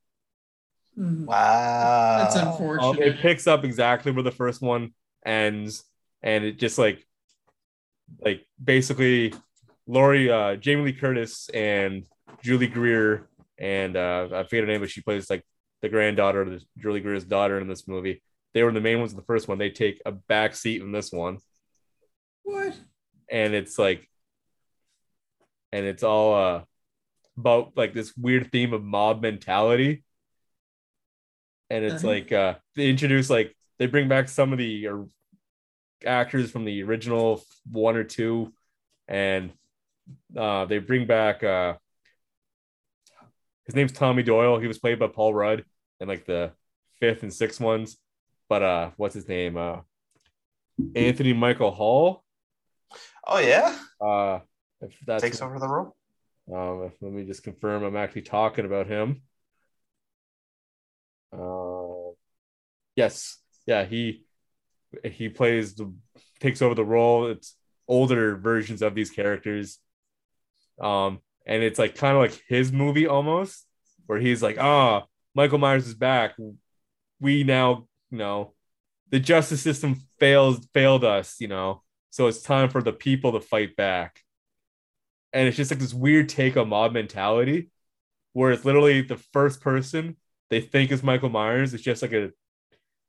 Mhm. Wow. That's Um, unfortunate. it picks up exactly where the first one ends, and it just like, like basically, Laurie, uh, Jamie Lee Curtis, and Julie Greer, and uh, I forget her name, but she plays like the granddaughter of Julie Greer's daughter in this movie. They were the main ones in the first one. They take a back seat in this one. what? and it's like and it's all uh about like this weird theme of mob mentality and it's Uh-huh. like uh they introduce like they bring back some of the uh, actors from the original one or two and uh they bring back uh his name's Tommy Doyle he was played by Paul Rudd in like the fifth and sixth ones but uh what's his name uh Anthony Michael Hall Oh yeah. uh, if that's Takes over the role. um, if- let me just confirm I'm actually talking about him. Uh, yes, yeah, he he plays the takes over the role. It's older versions of these characters, um, and it's like kind of like his movie almost, where he's like, ah, Michael Myers is back. We now, you know, the justice system fails failed us, you know. So it's time for the people to fight back. And it's just like this weird take on mob mentality where it's literally the first person they think is Michael Myers. It's just like a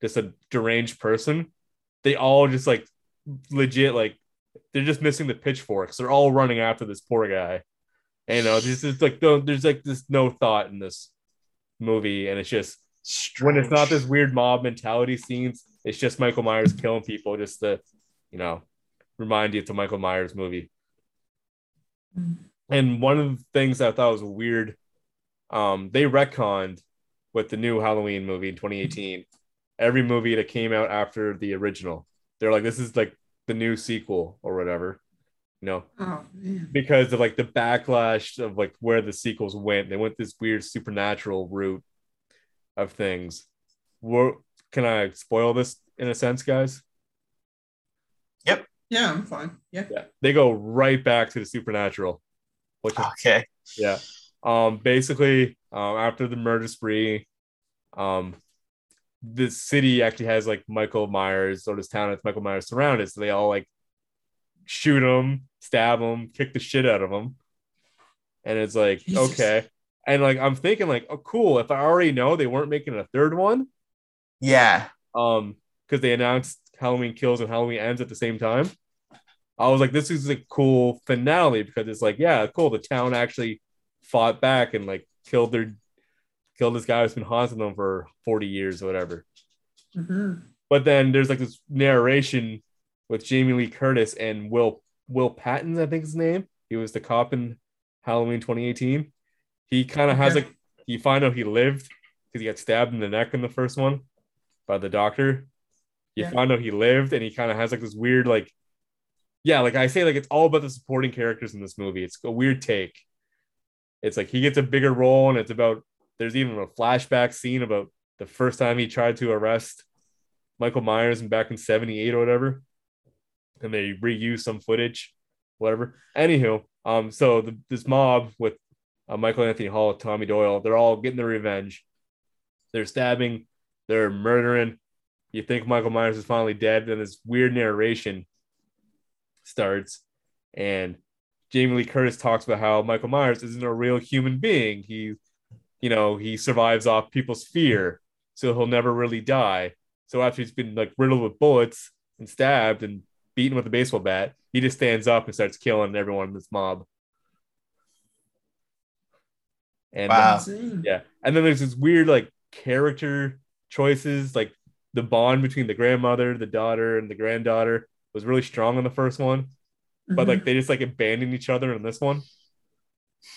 just a deranged person. They all just like legit like they're just missing the pitchforks. They're all running after this poor guy. And, you know, there's just like no, there's like this no thought in this movie, and it's just when it's not this weird mob mentality scenes, it's just Michael Myers killing people just to, you know, remind you it's a Michael Myers movie. And one of the things I thought was weird, um, they retconned with the new Halloween movie in 2018. Every movie that came out after the original, they're like, this is like the new sequel or whatever, you know, Oh because of like the backlash of like where the sequels went. They went this weird supernatural route of things. Where, can I spoil this in a sense, guys? Yep. Yeah, I'm fine. Yeah. Yeah, they go right back to the supernatural, which is Okay. Yeah. Um, basically, um, after the murder spree, um, the city actually has like Michael Myers, or this town has Michael Myers surrounded. So they all like shoot him, stab him, kick the shit out of him. And it's like, Jesus. okay. And like, I'm thinking, like, oh, cool. If I already know they weren't making a third one, Yeah. um, because they announced Halloween Kills and Halloween Ends at the same time. I was like, this is a cool finale because it's like, yeah, cool. The town actually fought back and like killed their killed this guy who's been haunting them for 40 years or whatever. hmm But then there's like this narration with Jamie Lee Curtis and Will Will Patton, I think his name. He was the cop in Halloween 2018. He kind of has like you find out he lived because he got stabbed in the neck in the first one by the doctor. You Yeah. find out he lived, and he kind of has like this weird like, yeah, like I say, like it's all about the supporting characters in this movie. It's a weird take. It's like he gets a bigger role, and it's about there's even a flashback scene about the first time he tried to arrest Michael Myers and back in 78 or whatever. And they reuse some footage, whatever. Anywho, um, so the, this mob with uh, Michael Anthony Hall, Tommy Doyle, they're all getting their revenge. They're stabbing, they're murdering. You think Michael Myers is finally dead, then this weird narration starts, and Jamie Lee Curtis talks about how Michael Myers isn't a real human being. He, you know, he survives off people's fear, so he'll never really die. So after he's been like riddled with bullets and stabbed and beaten with a baseball bat, he just stands up and starts killing everyone in this mob. And Wow. Insane. yeah, and then there's this weird like character choices, like the bond between the grandmother, the daughter, and the granddaughter was really strong in the first one, but Mhm. like they just like abandoned each other in this one.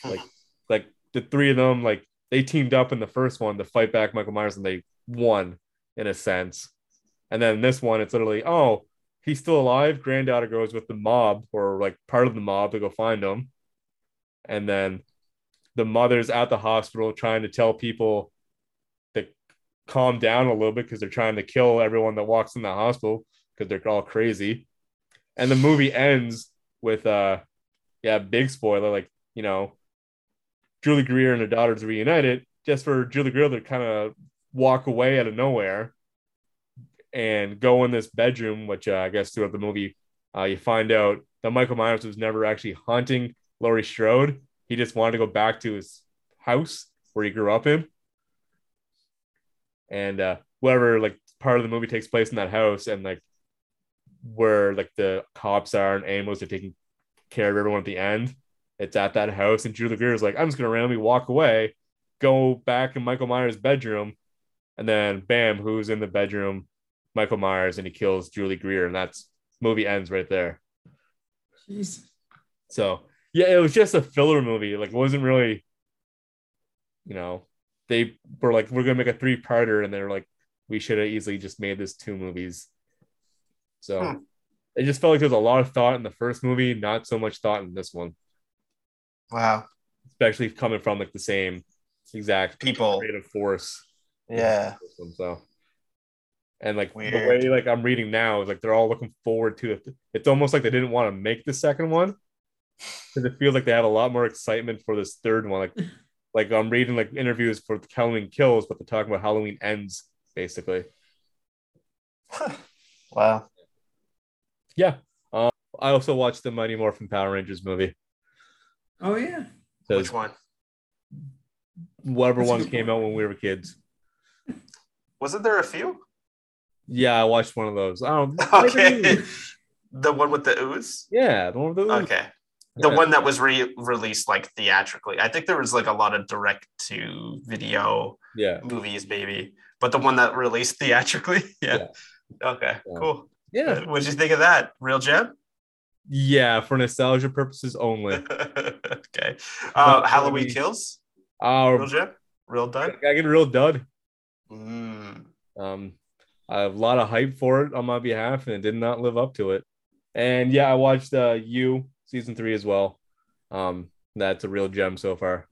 Like, like the three of them, like they teamed up in the first one to fight back Michael Myers, and they won in a sense. And then this one, it's literally, oh, he's still alive. Granddaughter goes with the mob or like part of the mob to go find him, and then the mother's at the hospital trying to tell people to calm down a little bit because they're trying to kill everyone that walks in the hospital because they're all crazy. And the movie ends with uh yeah, big spoiler, like, you know, Judy Greer and her daughters reunited just for Julie Greer to kind of walk away out of nowhere and go in this bedroom, which uh, I guess throughout the movie, uh, you find out that Michael Myers was never actually haunting Laurie Strode. He just wanted to go back to his house where he grew up in. And uh, whatever, like, part of the movie takes place in that house, and like, where like the cops are and Amos are taking care of everyone at the end. It's at that house, and Judy Greer is like, I'm just gonna randomly walk away, go back in Michael Myers' bedroom, and then bam, who's in the bedroom? Michael Myers, and he kills Judy Greer, and that's movie ends right there. Jesus. So yeah, it was just a filler movie. Like, it wasn't really, you know, they were like, we're gonna make a three parter, and they're like, we should have easily just made this two movies. So Hmm. it just felt like there's a lot of thought in the first movie, not so much thought in this one, Wow. especially coming from like the same exact People. creative force. Yeah. one, So, and like the way like I'm reading now is like they're all looking forward to it. It's almost like they didn't want to make the second one because it feels like they have a lot more excitement for this third one. Like Like I'm reading like interviews for Halloween Kills, but they're talking about Halloween Ends, basically. Wow. Yeah. Um, I also watched the Mighty Morphin Power Rangers movie. Oh yeah. So Which one? whatever That's a ones good came out when we were kids. Wasn't there a few? Yeah, I watched one of those. I don't. Okay. the one with the ooze? Yeah, the one with the Okay. The Yeah. one that was re- released like theatrically. I think there was like a lot of direct to video Yeah, movies, maybe, but the one that released theatrically, yeah. Okay, Yeah. cool. yeah, What'd you think of that? Real gem? Yeah. For nostalgia purposes only. okay. Uh, I Halloween mean- Kills? Uh, Real gem? Real done? I get real dud. Mm. Um, I have a lot of hype for it on my behalf, and it did not live up to it. And yeah, I watched uh you season three as well. Um, that's a real gem so far.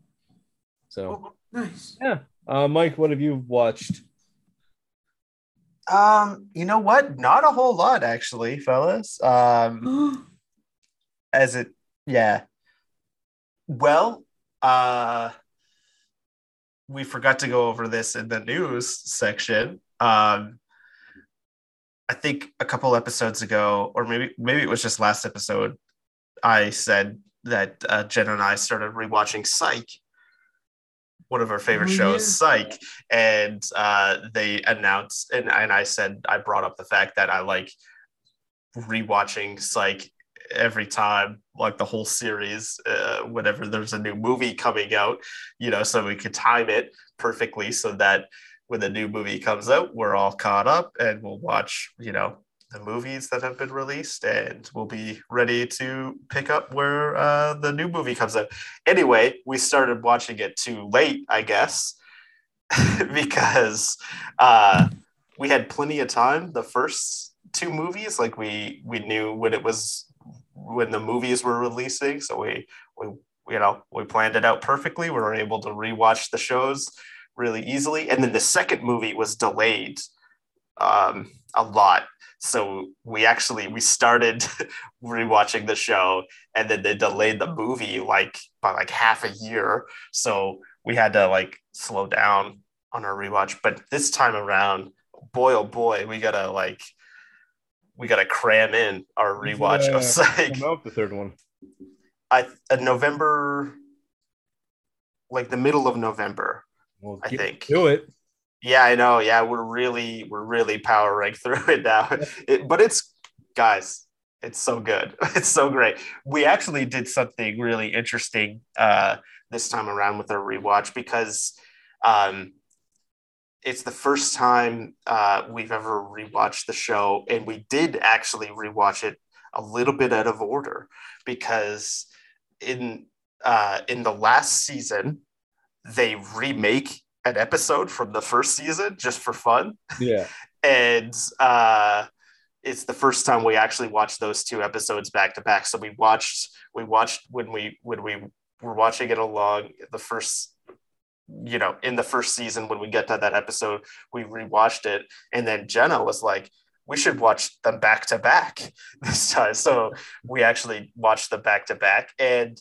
So, Nice. Yeah. Uh, Mike, what have you watched? Um, you know what? Not a whole lot actually, fellas. Um, as it yeah. Well uh we forgot to go over this in the news section. Um i think a couple episodes ago or maybe maybe it was just last episode i said that uh, jen and i started rewatching psych one of our favorite Oh, shows yeah. psych. And uh they announced and, and i said i brought up the fact that i like rewatching psych every time like the whole series uh, whenever there's a new movie coming out you know so we could time it perfectly so that when the new movie comes out we're all caught up and we'll watch you know the movies that have been released and we'll be ready to pick up where uh, the new movie comes out. Anyway we started watching it too late i guess because uh, we had plenty of time. The first two movies like we we knew when it was when the movies were releasing. So we we you know we planned it out perfectly. We were able to rewatch the shows really easily. And then the second movie was delayed um, a lot. So we actually we started rewatching the show and then they delayed the movie like by like half a year. So we had to like slow down on our rewatch. But this time around boy oh boy we gotta like we gotta cram in our rewatch Yeah. of Psych. Come out the third one. I uh, November, like the middle of November. Well, I think. do it. Yeah, I know. Yeah, we're really we're really powering through it now. It, but it's guys, it's so good. It's so great. We actually did something really interesting uh, this time around with our rewatch because um, it's the first time uh, we've ever rewatched the show, and we did actually rewatch it a little bit out of order because in uh, in the last season they remake an episode from the first season just for fun Yeah. and uh it's the first time we actually watched those two episodes back to back so we watched we watched when we when we were watching it along the first you know in the first season when we get to that episode we rewatched it and then jenna was like we should watch them back to back. This time so we actually watched them back to back and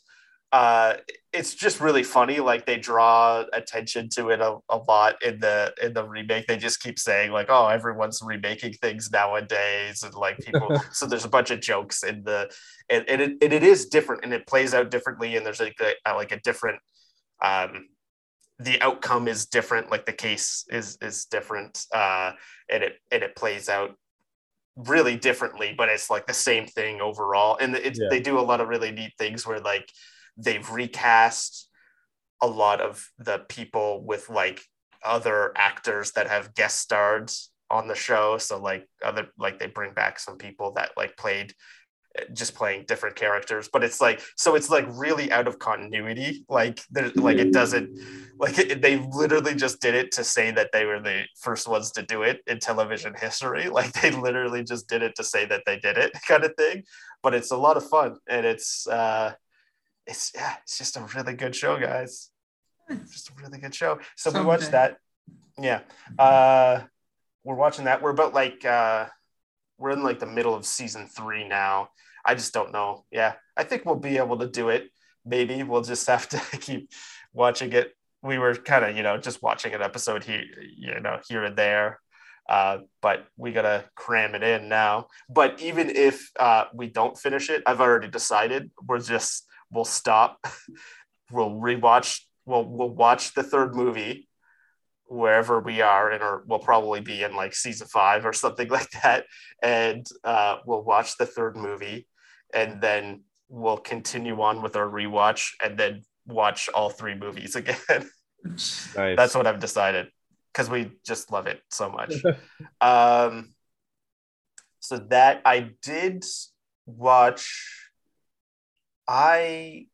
uh it's just really funny like they draw attention to it a, a lot in the in the remake. They just keep saying like oh everyone's remaking things nowadays and like people so there's a bunch of jokes in the and, and, it, and it is different and it plays out differently and there's like a, like a different um the outcome is different like the case is is different uh and it and it plays out really differently but it's like the same thing overall and it, Yeah. they do a lot of really neat things where like they've recast a lot of the people with like other actors that have guest starred on the show so like other like they bring back some people that like played just playing different characters but it's like so it's like really out of continuity like there's like it doesn't like it, they literally just did it to say that they were the first ones to do it in television history. Like they literally just did it to say that they did it kind of thing. But it's a lot of fun and it's uh it's yeah it's just a really good show guys. It's just a really good show. So we watched that. Yeah. Uh we're watching that. We're about like uh we're in like the middle of season three now. I just don't know. Yeah i think we'll be able to do it. Maybe we'll just have to keep watching it. We were kind of you know just watching an episode here you know here and there uh, but we gotta cram it in now. But even if uh, we don't finish it i've already decided we're just we'll stop. We'll rewatch we'll we'll watch the third movie wherever we are and or we'll probably be in like season five or something like that and uh, we'll watch the third movie and then we'll continue on with our rewatch and then watch all three movies again Nice. that's what i've decided because we just love it so much um so that i did watch i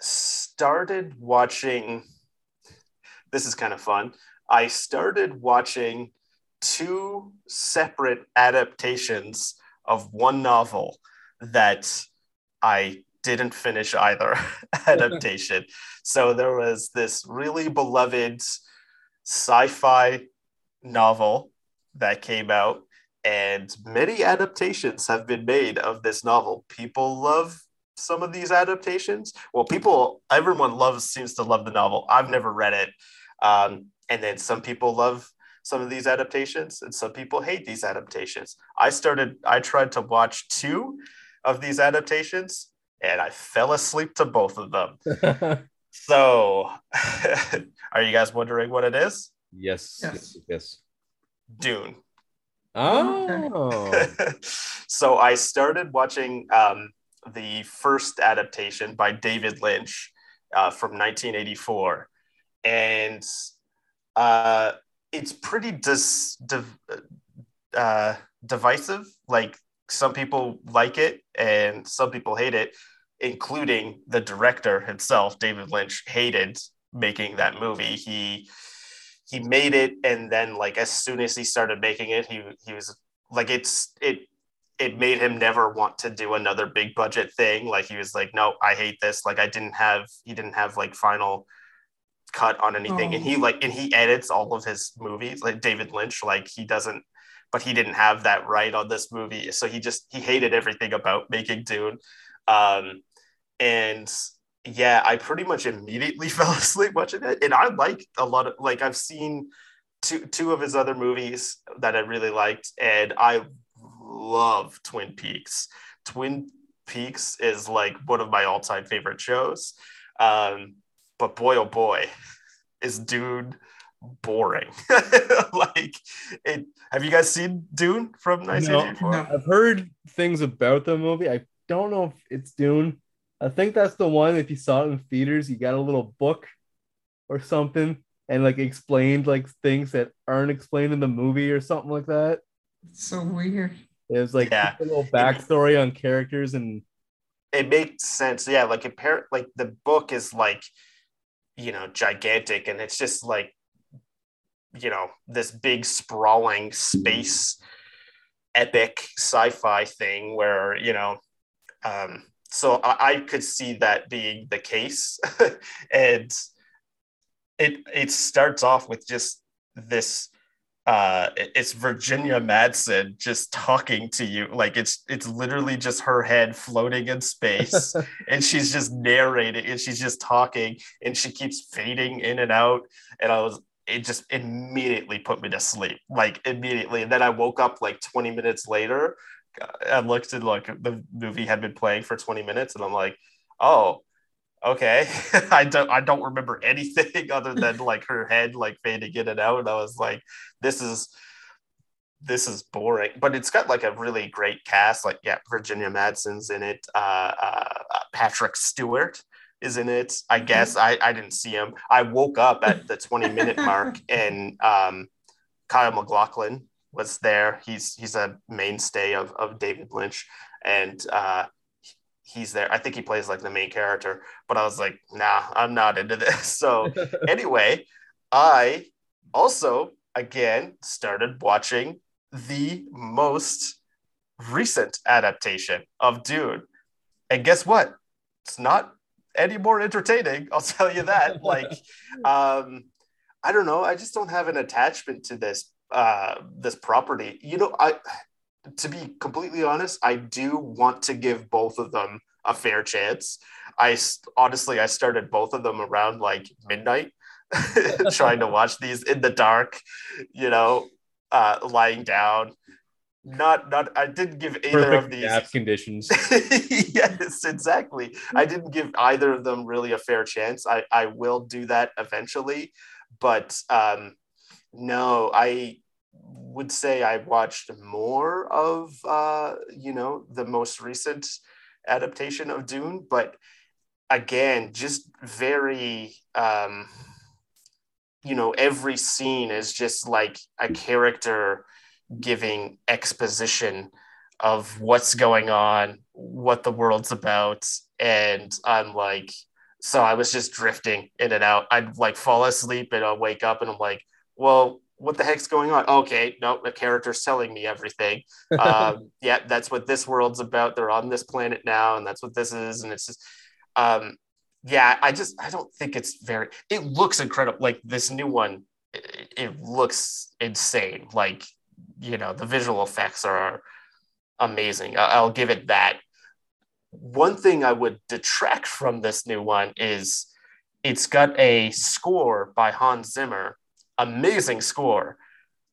started watching this is kind of fun i started watching two separate adaptations of one novel that i didn't finish either adaptation. So there was this really beloved sci-fi novel that came out and many adaptations have been made of this novel. People love some of these adaptations. Well people everyone loves seems to love the novel. I've never read it. Um, and then some people love some of these adaptations and some people hate these adaptations. I started i tried to watch two of these adaptations and i fell asleep to both of them. So are you guys wondering what it is? Yes, Yes. yes, yes. dune. Oh, so I started watching um, the first adaptation by David Lynch uh, from 1984, and uh, it's pretty dis- div- uh, divisive. Like some people like it, and some people hate it, including the director himself. David Lynch hated making that movie. He he made it and then like as soon as he started making it he he was like it's it it made him never want to do another big budget thing like he was like no i hate this like i didn't have he didn't have like final cut on anything and he like and he edits all of his movies like david lynch like he doesn't but he didn't have that right on this movie so he just he hated everything about making dune um and yeah, I pretty much immediately fell asleep watching it. And I like a lot of like I've seen two two of his other movies that I really liked, and I love Twin Peaks. Twin Peaks is like one of my all-time favorite shows. Um, but boy oh boy, is Dune boring. like it have you guys seen Dune from 1984? No. I've heard things about the movie. I don't know if it's Dune. I think that's the one. If you saw it in theaters, you got a little book or something, and like explained like things that aren't explained in the movie or something like that. It's so weird. It was like Yeah. a little backstory on characters and it makes sense. Yeah, like compare like the book is like, you know, gigantic, and it's just like, you know, this big sprawling space epic sci-fi thing where you know, um, so I, I could see that being the case, and it it starts off with just this uh it's Virginia Madsen just talking to you. Like it's it's literally just her head floating in space and she's just narrating and she's just talking and she keeps fading in and out. And I was it just immediately put me to sleep like immediately. And then I woke up like 20 minutes later I looked at like the movie had been playing for 20 minutes and I'm like oh okay. I don't i don't remember anything other than like her head like fading in and out and i was like this is this is boring. But it's got like a really great cast like yeah virginia madsen's in it uh, uh patrick stewart is in it i guess. I i didn't see him. I woke up at the 20 minute mark and um kyle maclachlan was there. He's he's a mainstay of of david lynch. And uh he's there. I think he plays like the main character, but I was like, nah, I'm not into this. So anyway, I also again started watching the most recent adaptation of Dune. And guess what? It's not any more entertaining. I'll tell you that. like, um, I don't know. I just don't have an attachment to this uh this property. You know, I to be completely honest, I do want to give both of them a fair chance. I honestly, I started both of them around like midnight trying to watch these in the dark, you know, uh, lying down. Not, not. I didn't give either of these. nap conditions. yes, exactly. I didn't give either of them really a fair chance. I, I will do that eventually, but um, no, I would say I watched more of uh, you know the most recent adaptation of Dune, but again, just very um, you know every scene is just like a character giving exposition of what's going on, what the world's about, and I'm like, so I was just drifting in and out. I'd like fall asleep and I'll wake up and I'm like, well, what the heck's going on? Okay, no, the character's telling me everything. Um, yeah, that's what this world's about. They're on this planet now, and that's what this is, and it's just, um, yeah, I just I don't think it's very. It looks incredible. Like this new one, it, it looks insane. Like you know, the visual effects are amazing. I'll give it that. One thing I would detract from this new one is it's got a score by Hans Zimmer, amazing score.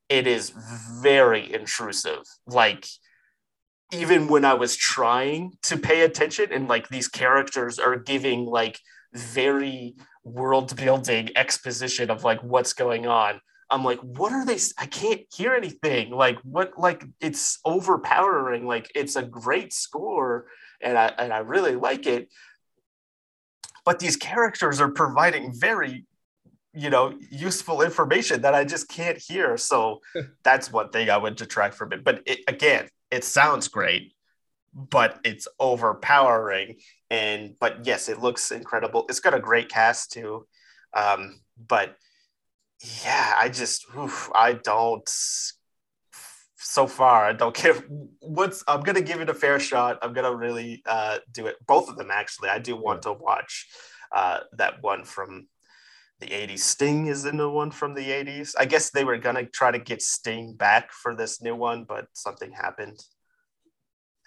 It is very intrusive. Like, even when I was trying to pay attention, and like these characters are giving like very world building exposition of like what's going on. I'm like, what are they? I can't hear anything. Like, what? Like, it's overpowering. Like, it's a great score, and I and I really like it. But these characters are providing very, you know, useful information that I just can't hear. So that's one thing I would detract from it. But it, again, it sounds great, but it's overpowering. And but yes, it looks incredible. It's got a great cast too. Um, but yeah, I just oof, I don't so far I don't care what's I'm gonna give it a fair shot. I'm gonna really uh, do it. Both of them actually. I do want to watch uh, that one from the 80s. Sting is in the one from the 80s. I guess they were gonna try to get Sting back for this new one, but something happened,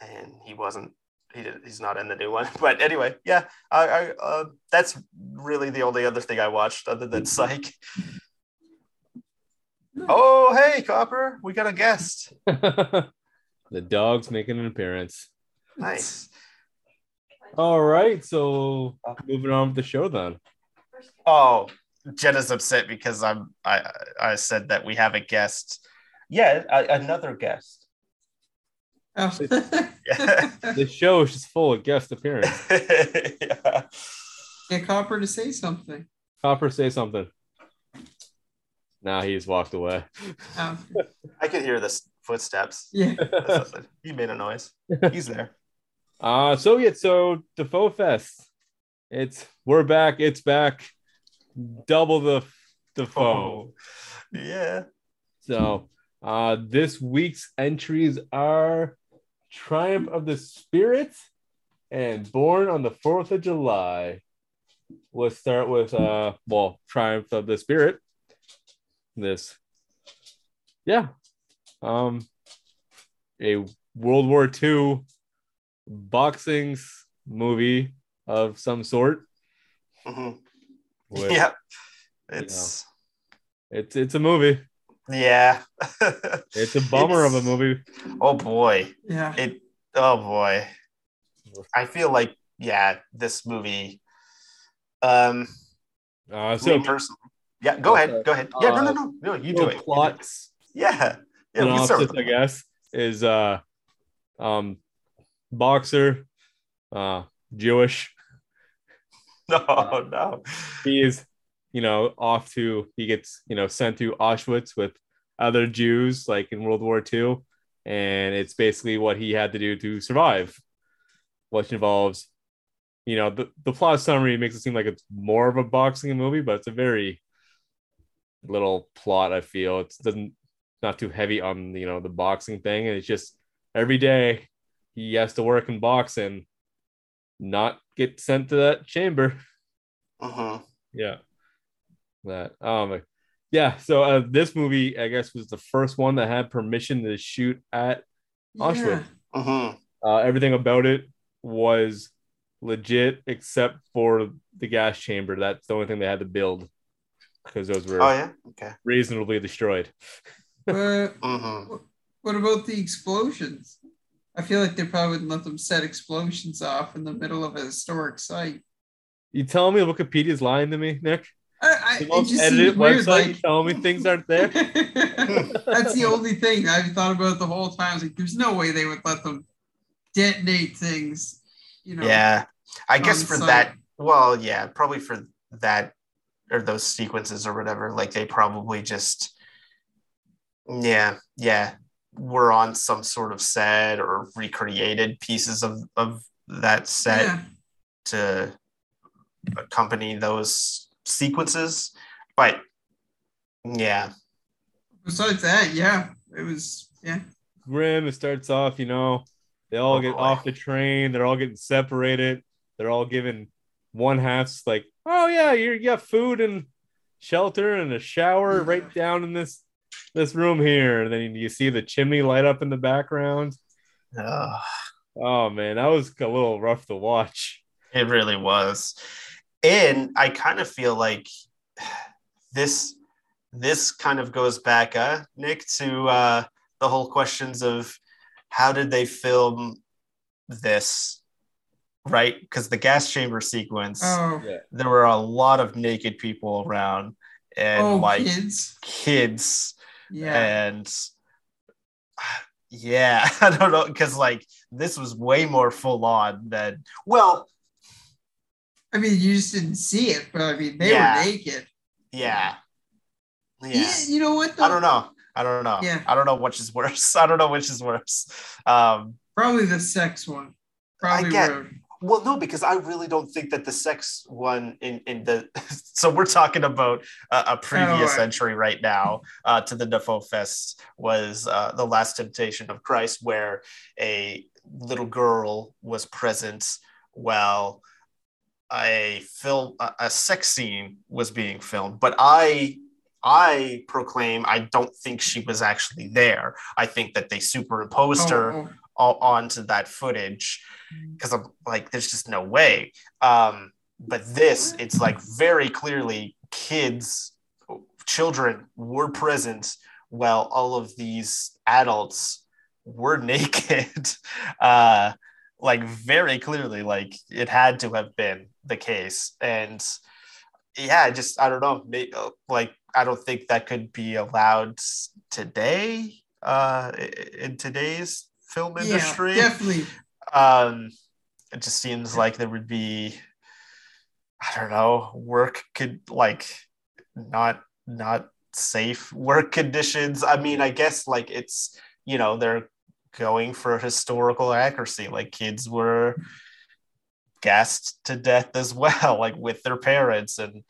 and he wasn't. He did, he's not in the new one. But anyway, yeah, I, I uh, that's really the only other thing I watched other than Psych. Oh, hey, Copper, we got a guest. the dog's making an appearance. Nice. All right, so moving on with the show then. Oh, Jenna's upset because I'm I I said that we have a guest. Yeah, a, another guest. Oh. Yeah. The show is just full of guest appearances. yeah. Get Copper to say something. Copper, say something. Now he's walked away. Oh, I can hear the footsteps. yeah. He made a noise. He's there. Uh so yeah, so Dafoe Fest. It's we're back, it's back. Double the Dafoe. Yeah. So uh this week's entries are Triumph of the Spirit and Born on the 4th of July. Let's start with uh well, Triumph of the Spirit. This yeah. Um a World War II boxing movie of some sort. Mhm. With- Yeah. It's It's it's a movie. yeah. It's a bummer of a movie. Oh boy. Yeah. It oh boy. I feel like yeah, this movie um Uh, so me personally. Yeah, go Okay. ahead. Go ahead. Yeah, no, Uh, no, no. No, you do it. You do it. plots Yeah. Yeah, we synopsis, I guess, is uh um boxer, uh Jewish. No, no. He is, you know, off to he gets, you know, sent to Auschwitz with other Jews like in World War II. And it's basically what he had to do to survive, which involves, you know, the, the plot summary makes it seem like it's more of a boxing movie, but it's a very little plot, I feel. It doesn't not too heavy on you know the boxing thing. And it's just every day he has to work in boxing, not get sent to that chamber. Uh-huh. Yeah. That um yeah, so uh, this movie I guess was the first one that had permission to shoot at Auschwitz. Yeah. Mhm. uh, everything about it was legit except for the gas chamber. That's the only thing they had to build. because those were Oh yeah. Okay. reasonably destroyed. Uh, hmm what about the explosions? I feel like they probably wouldn't let them set explosions off in the middle of a historic site. You telling me Wikipedia's lying to me, Nick? I, I, The it most just edited seems weird. website Like, telling me things aren't there. That's the only thing I've thought about the whole time. It's like, there's no way they would let them detonate things. You know. Yeah. I guess for site. that. Well, yeah, probably for that or those sequences or whatever. Like they probably just. Yeah. Yeah. Were on some sort of set or recreated pieces of of that set. Yeah. to accompany those sequences. But yeah, Besides that, yeah, it was. Yeah. Grim, it starts off, you know, they all Oh, get boy. off the train, they're all getting separated, they're all given one half's like, oh yeah, you're, you got food and shelter and a shower right down in this this room here. And then you see the chimney light up in the background. Ugh, Oh man, that was a little rough to watch. it really was. And I kind of feel like this this kind of goes back, uh, Nick, to uh, the whole questions of how did they film this, right? Because the gas chamber sequence, Oh. there were a lot of naked people around, and oh, like kids. kids Yeah. and yeah i don't know because like this was way more full on than well I mean, you just didn't see it, but I mean, they Yeah. were naked. yeah yeah Yeah. You know what? Though? i don't know i don't know Yeah. i don't know which is worse i don't know which is worse um Probably the sex one. Probably get- were- well no because i really don't think that the sex one in in the so we're talking about a, a previous Oh, entry right now uh to the Dafoe fest was uh the last temptation of christ where a little girl was present while a film a, a sex scene was being filmed. But i i proclaim i don't think she was actually there. I think that they superimposed her Oh, oh. all onto that footage because I'm like, there's just no way. Um, but this, it's like very clearly kids, children were present while all of these adults were naked. uh, like very clearly, like it had to have been the case. And yeah, I just I don't know, uh, like I don't think that could be allowed today uh, in today's film Yeah, industry definitely. Um it just seems like there would be i don't know work could like not not safe work conditions. I mean i guess like it's you know they're going for historical accuracy. Like kids were gassed to death as well like with their parents. And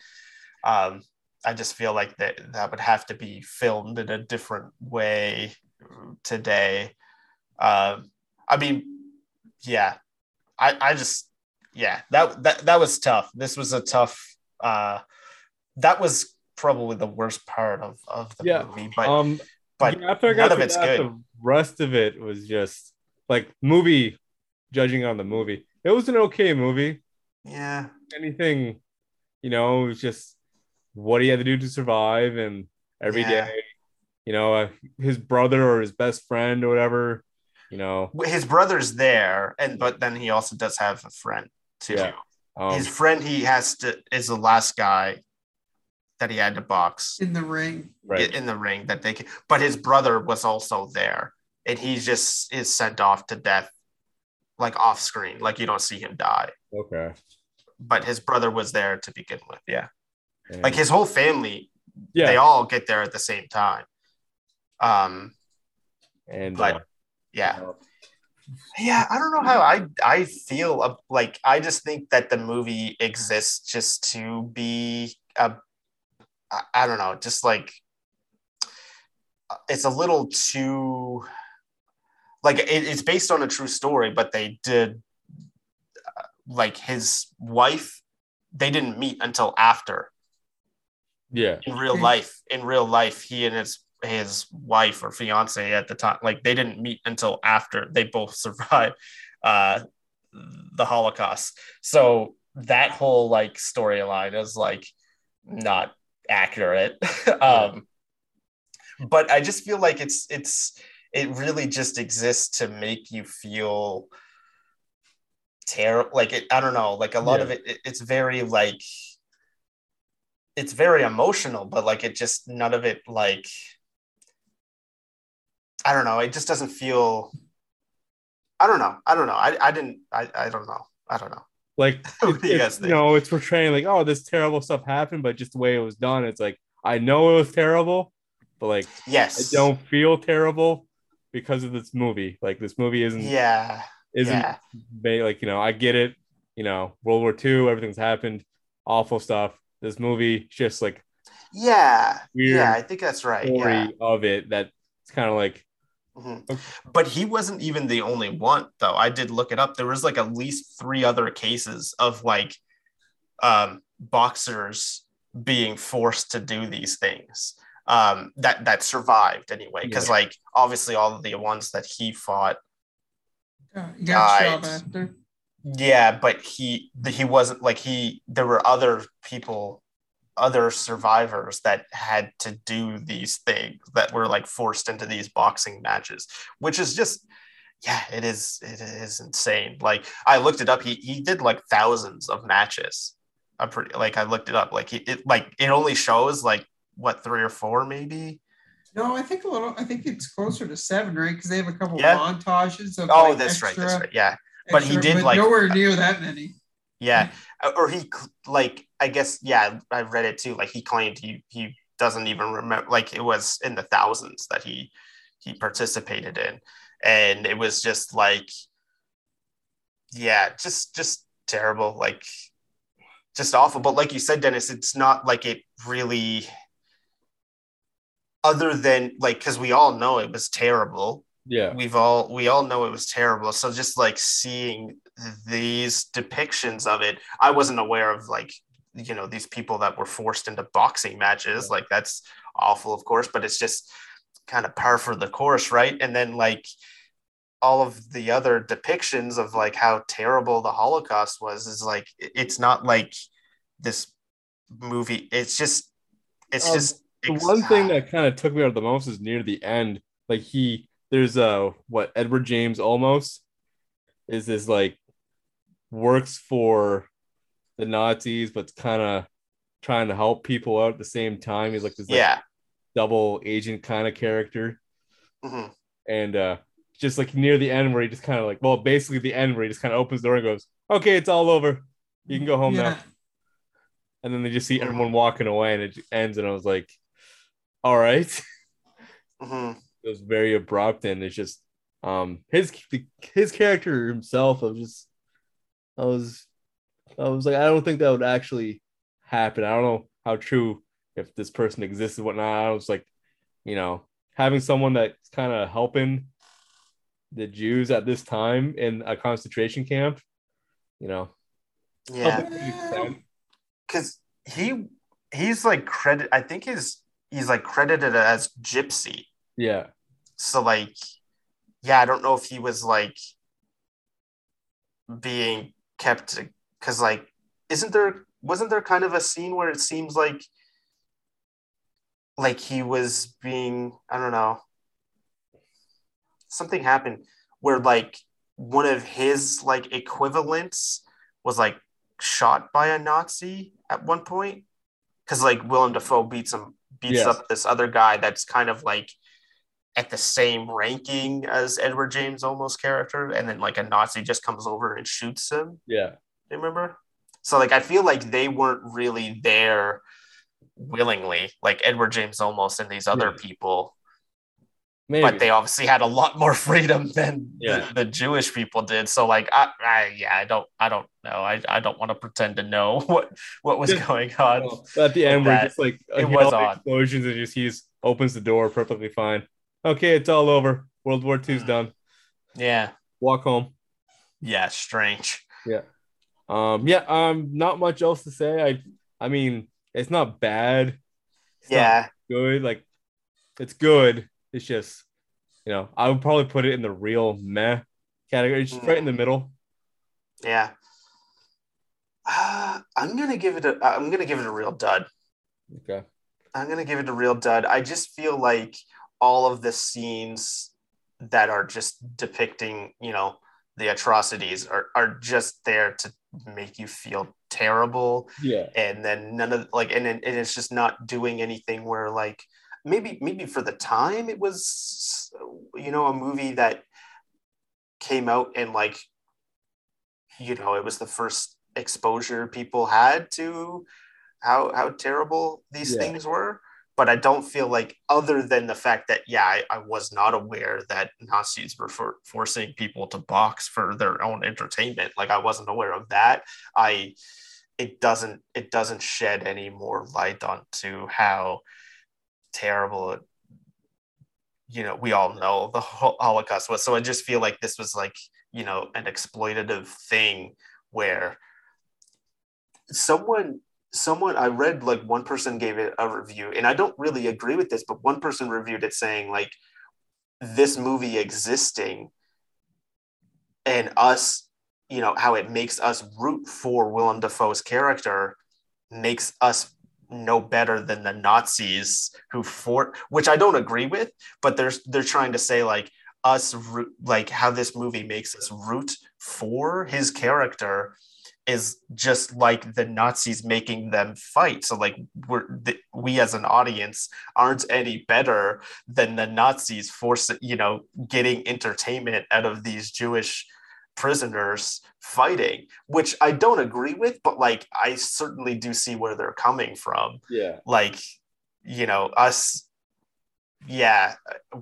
um i just feel like that that would have to be filmed in a different way today. Um i mean yeah i i just yeah that that that was tough this was a tough uh that was probably the worst part of of the Yeah, movie but um but yeah, after I none got of it's that, good the rest of it was just like movie judging on the movie. It was an okay movie. yeah Anything, you know, it was just what he had to do to survive and every day, Yeah. you know, uh, his brother or his best friend or whatever, you know. his brother's there and but then he also does have a friend too Yeah. Um, his friend he has to is the last guy that he had to box in the ring. right. in the ring that they can but his brother was also there and he just is sent off to death like off screen like you don't see him die okay. but his brother was there to begin with yeah And- like his whole family yeah. they all get there at the same time um and but- uh, yeah yeah i don't know how i i feel like i just think that the movie exists just to be a I, I don't know just like it's a little too like it, it's based on a true story but they did uh, like his wife they didn't meet until after yeah. in real life in real life he and his his wife or fiance at the time like they didn't meet until after they both survived uh the holocaust so that whole like storyline is like not accurate. um, but I just feel like it's it's it really just exists to make you feel terrible. Like it, I don't know. Like a lot Yeah. of it, it, it's very like it's very emotional, but like it just none of it like I don't know. It just doesn't feel. I don't know. I don't know. I, I didn't. I, I don't know. I don't know. Like you it's, guys you think? know, it's portraying like, oh, this terrible stuff happened, but just the way it was done, it's like I know it was terrible, but like yes, I don't feel terrible because of this movie. Like this movie isn't Yeah. isn't Yeah. like you know I get it. You know, World War II, everything's happened, awful stuff. This movie just like Yeah. Yeah. I think that's right. story Yeah. of it that it's kind of like Mhm. But he wasn't even the only one, though. I did look it up. There was like at least three other cases of like um, boxers being forced to do these things um, that that survived anyway. Because Yeah. like obviously all of the ones that he fought, Yeah, you got Right. shot after. yeah, but he he wasn't like he. There were other people, other survivors that had to do these things that were like forced into these boxing matches, which is just yeah, it is it is insane. Like I looked it up. He he did like thousands of matches. I'm pretty like I looked it up. Like he, it like it only shows like what three or four maybe. No, I think a little. I think it's closer to seven, right? Because they have a couple Yeah. montages of. Oh, like, that's right. That's right. Yeah, But he extra- did, like- nowhere near that many. Yeah. Mm. Uh, or he like I guess yeah. I read it too. Like he claimed he he doesn't even remember. Like it was in the thousands that he he participated in, and it was just like yeah, just just terrible. Like just awful. But like you said, Dennis, it's not like it really. Other than like, because we all know it was terrible. yeah, we've all we all know it was terrible so just like seeing these depictions of it i wasn't aware of like you know these people that were forced into boxing matches like that's awful of course but it's just kind of par for the course right and then like all of the other depictions of like how terrible the holocaust was is like it's not like this movie it's just it's Um, just the one thing that kind of took me out of the most is near the end. Like he, there's a what Edward James Olmos is this like works for the Nazis, but kind of trying to help people out at the same time. He's like this like, double agent kind of character, Mhm. and uh just like near the end where he just kind of like well basically the end where he just kind of opens the door and goes okay it's all over. You can go home now. And then they just see everyone walking away and it ends and I was like all right. Mhm. it was very abrupt and it's just um his his character himself of just I was I was like I don't think that would actually happen. I don't know how true if this person exists and whatnot. I was like you know having someone that's kind of helping the Jews at this time in a concentration camp you know. Yeah. Helping to an extent. because he he's like credit i think he's he's like credited as gypsy. Yeah. So like yeah i don't know if he was like being kept because like isn't there wasn't there kind of a scene where it seems like like he was being i don't know something happened where like one of his like equivalents was like shot by a nazi at one point because like willem dafoe beats him beats Yes. up this other guy that's kind of like at the same ranking as Edward James Olmos character, and then like a Nazi just comes over and shoots him. yeah Remember? So like I feel like they weren't really there willingly, like Edward James Olmos and these other Yeah. people, maybe but they obviously had a lot more freedom than Yeah. the, the Jewish people did. So like I, I yeah, I don't I don't know. I, I don't want to pretend to know what what was going on. Well, at the end, we're just like It was know, odd. explosions and just he's opens the door perfectly fine. Okay, it's all over. World War II's Mhm. done. Yeah. Walk home. Yeah, strange. Yeah. Um, yeah, um, not much else to say. I, I mean, it's not bad. It's not Yeah. good. Like, it's good. It's just, you know, I would probably put it in the real meh category. It's just right in the middle. Yeah. Uh, I'm gonna give it a. I'm gonna give it a real dud. Okay. I'm gonna give it a real dud. I just feel like all of the scenes that are just depicting, you know, the atrocities are, are just there to make you feel terrible Yeah. and then none of like and, and it's just not doing anything where like maybe maybe for the time it was you know a movie that came out and like you know it was the first exposure people had to how how terrible these Yeah. things were but i don't feel like other than the fact that yeah i, I was not aware that nazis were for, forcing people to box for their own entertainment like i wasn't aware of that. I it doesn't it doesn't shed any more light onto how terrible you know we all know the holocaust was. So i just feel like this was like you know an exploitative thing where someone someone i read like one person gave it a review and i don't really agree with this but one person reviewed it saying like this movie existing and us you know how it makes us root for willem dafoe's character makes us no better than the nazis who fought which i don't agree with but they're they're trying to say like us like how this movie makes us root for his character is just like the Nazis making them fight. So like we're the, we as an audience aren't any better than the Nazis force you know getting entertainment out of these Jewish prisoners fighting, which I don't agree with, but like I certainly do see where they're coming from. Yeah. Like you know us, yeah,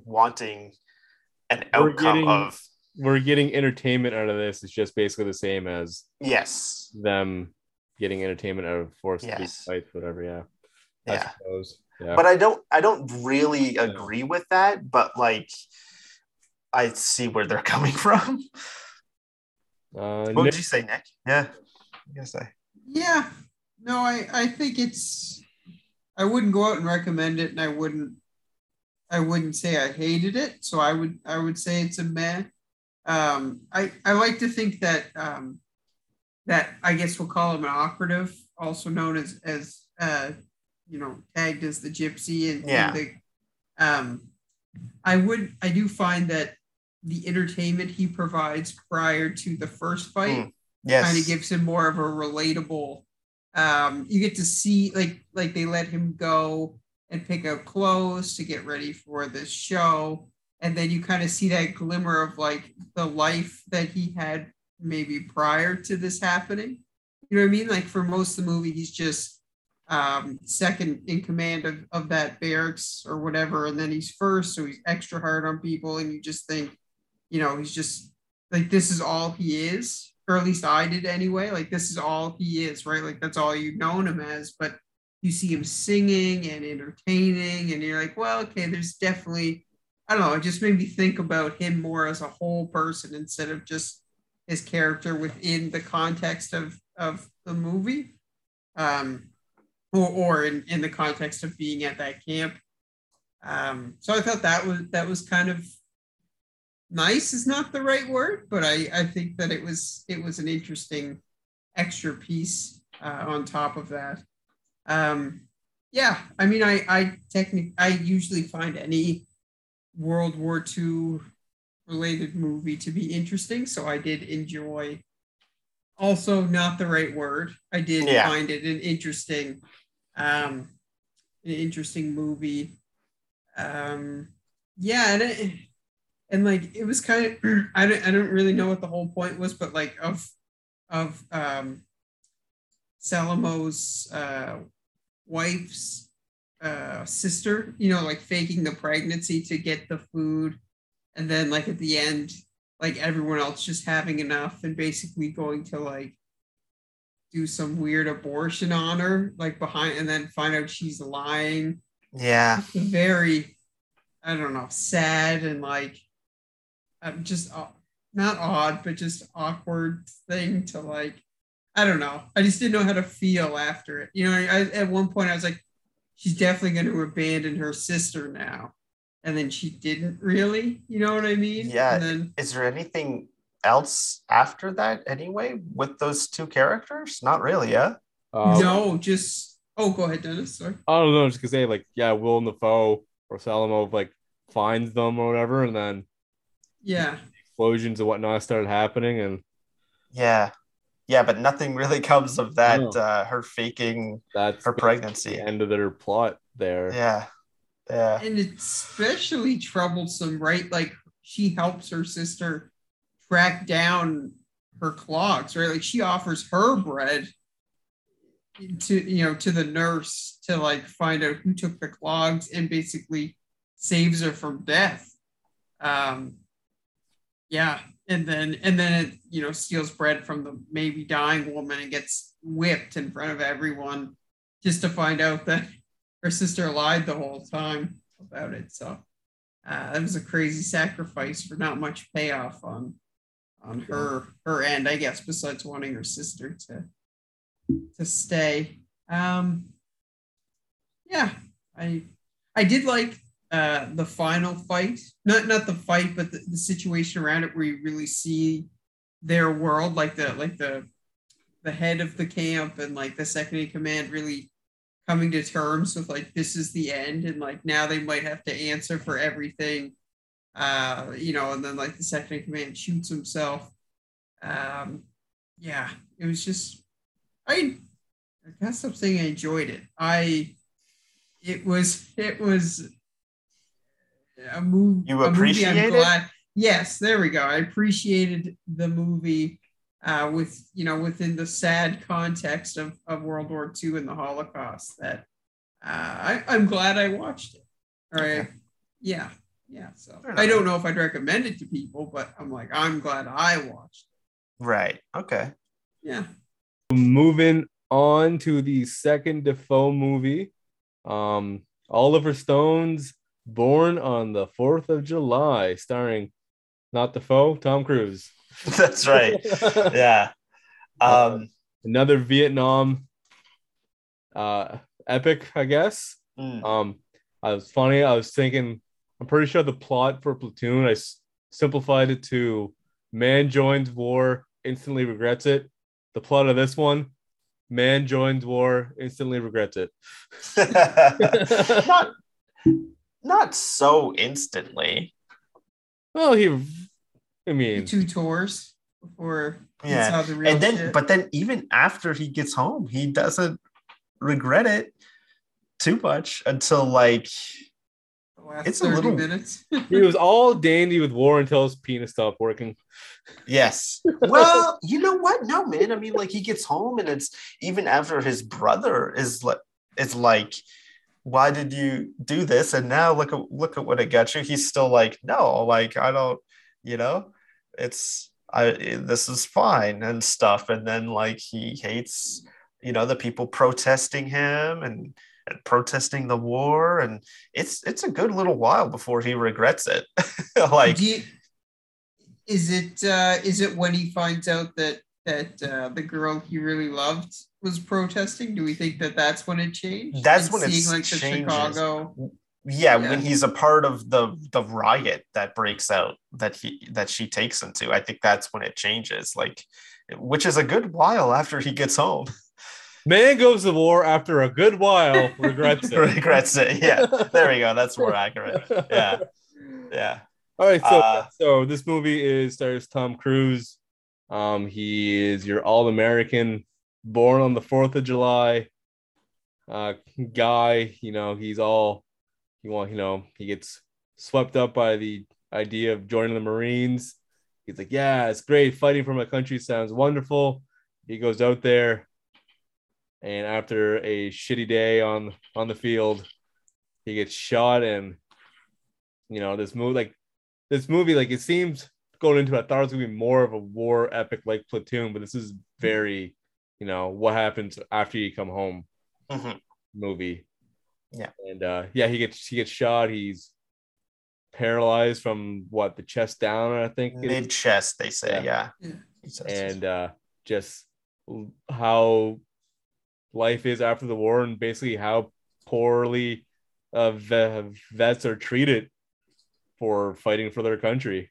wanting an We're outcome getting- of We're getting entertainment out of this. It's just basically the same as yes, them getting entertainment out of forced Yes. fights, whatever. Yeah. I yeah. suppose. Yeah. but I don't I don't really agree with that, but like I see where they're coming from. uh, What Nick- would you say, Nick? Yeah. I guess I Yeah. No, I, I think it's I wouldn't go out and recommend it and I wouldn't I wouldn't say I hated it. So I would I would say it's a meh. Um I, I like to think that um that I guess we'll call him an operative, also known as as uh you know, tagged as the gypsy and, Yeah. the um I would I do find that the entertainment he provides prior to the first fight Mm. yes. kind of gives him more of a relatable um you get to see like like they let him go and pick out clothes to get ready for this show and then you kind of see that glimmer of like the life that he had maybe prior to this happening. You know what i mean? Like for most of the movie he's just um second in command of, of that barracks or whatever. And then he's first so he's extra hard on people. And you just think you know he's just like this is all he is. Or at least i did anyway. Like this is all he is right? Like that's all you've known him as. But you see him singing and entertaining. And you're like well okay there's definitely i don't know it just made me think about him more as a whole person instead of just his character within the context of of the movie um or, or in, in the context of being at that camp um so i thought that was that was kind of nice is not the right word, but I, I think that it was it was an interesting extra piece uh, on top of that. Um, yeah, I mean, I I technically I usually find any World War II related movie to be interesting, so I did enjoy. Also, not the right word. I did Yeah. find it an interesting, um, an interesting movie. Um, yeah, and it, and like it was kind of I don't I don't really know what the whole point was, but like of of um Salamo's uh wife's uh sister, you know, like faking the pregnancy to get the food, and then like at the end, like everyone else just having enough and basically going to like do some weird abortion on her, like behind and then find out she's lying. Yeah. very i don't know sad and like um, just uh, not odd but just awkward thing to like i don't know. I just didn't know how to feel after it. You know I, at one point i was like she's definitely going to abandon her sister now and then she didn't really you know what i mean Yeah. and then Is there anything else after that anyway with those two characters? Not really, yeah. Um, no just Oh, go ahead, Dennis. Sorry. I don't know, just to say like yeah, Willem Dafoe or Salamo like finds them or whatever, and then Yeah. explosions and whatnot started happening, and Yeah. Yeah, but nothing really comes of that. No. Uh, her faking that's her the pregnancy. end of their plot there. Yeah. Yeah. And it's especially troublesome, right? Like she helps her sister track down her clogs, right? Like she offers her bread to you know to the nurse to like find out who took the clogs and basically saves her from death. Um yeah, and then and then it you know steals bread from the maybe dying woman and gets whipped in front of everyone just to find out that her sister lied the whole time about it. So uh, that was a crazy sacrifice for not much payoff on on her her end, I guess. Besides wanting her sister to to stay. Um, yeah, I I did like uh, the final fight. Not not the fight, but the, the situation around it, where you really see their world, like the like the the head of the camp and like the second in command really coming to terms with like this is the end and like now they might have to answer for everything uh you know and then like the second in command shoots himself um yeah it was just i i can't stop saying i enjoyed it i it was it was a movie You a movie I'm appreciate it? glad- yes there we go i appreciated the movie uh, with you know within the sad context of, of World War II and the Holocaust that uh, I, I'm glad I watched it. All right. Okay. Yeah. Yeah. So I don't know if I'd recommend it to people, but I'm like, I'm glad I watched it. Right. Okay. Yeah. Moving on to the second Dafoe movie, um, Oliver Stone's Born on the Fourth of July, starring not Dafoe, Tom Cruise. That's right. Yeah. Um, Another Vietnam uh epic, I guess. mm, Um, I was funny. I was thinking, I'm pretty sure the plot for Platoon, I s- simplified it to man joins war, instantly regrets it. The plot of this one, man joins war, instantly regrets it. not, not so instantly. Well, he, I mean, Two tours before he Yeah. saw the real and then shit. but then even after he gets home he doesn't regret it too much until like last it's a 30 little- minutes. he was all dandy with war until his penis stopped working. yes well you know what no man i mean like he gets home and it's even after his brother is like it's like why did you do this? And now look at look at what it got you. He's still like no like i don't you know it's i this is fine and stuff. And then like he hates you know the people protesting him and, and protesting the war. And it's it's a good little while before he regrets it. Like you, is it uh, is it when he finds out that that uh, the girl he really loved was protesting? Do we think that that's when it changed? That's And when it seeing like the changes. Chicago. yeah, Yeah. when he's a part of the the riot that breaks out that he that she takes him to i think that's when it changes like which is a good while after he gets home Man goes to war after a good while, regrets it. regrets it yeah there we go that's more accurate yeah yeah All right, so Uh, so this movie is stars Tom Cruise. Um, he is your All American, born on the Fourth of July. Uh, guy, you know, he's all he want. You know, he gets swept up by the idea of joining the Marines. He's like, yeah, it's great. Fighting for my country sounds wonderful. He goes out there, and after a shitty day on on the field, he gets shot and you know this movie like this movie like it seems going into it, I thought it was gonna be more of a war epic like Platoon, but this is very, you know, what happens after you come home Mhm. movie. Yeah. And uh yeah, he gets he gets shot, he's paralyzed from what the chest down, I think. it is. mid chest they say Yeah. yeah, Yeah. He and uh just how life is after the war and basically how poorly uh, ve- vets are treated for fighting for their country and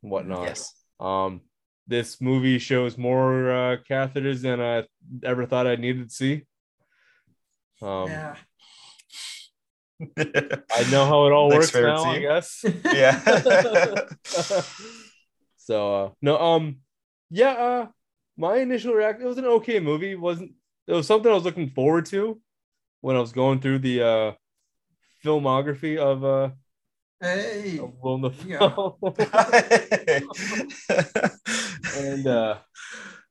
whatnot. yes Um, this movie shows more uh, catheters than I ever thought I needed to see. Um, yeah. I know how it all Next works favorite now, I guess. yeah. so uh, no, um, yeah, uh, my initial reaction it was an okay movie. It wasn't it was something I was looking forward to when I was going through the uh filmography of uh Hey. of Willem Yeah. Dafoe. and uh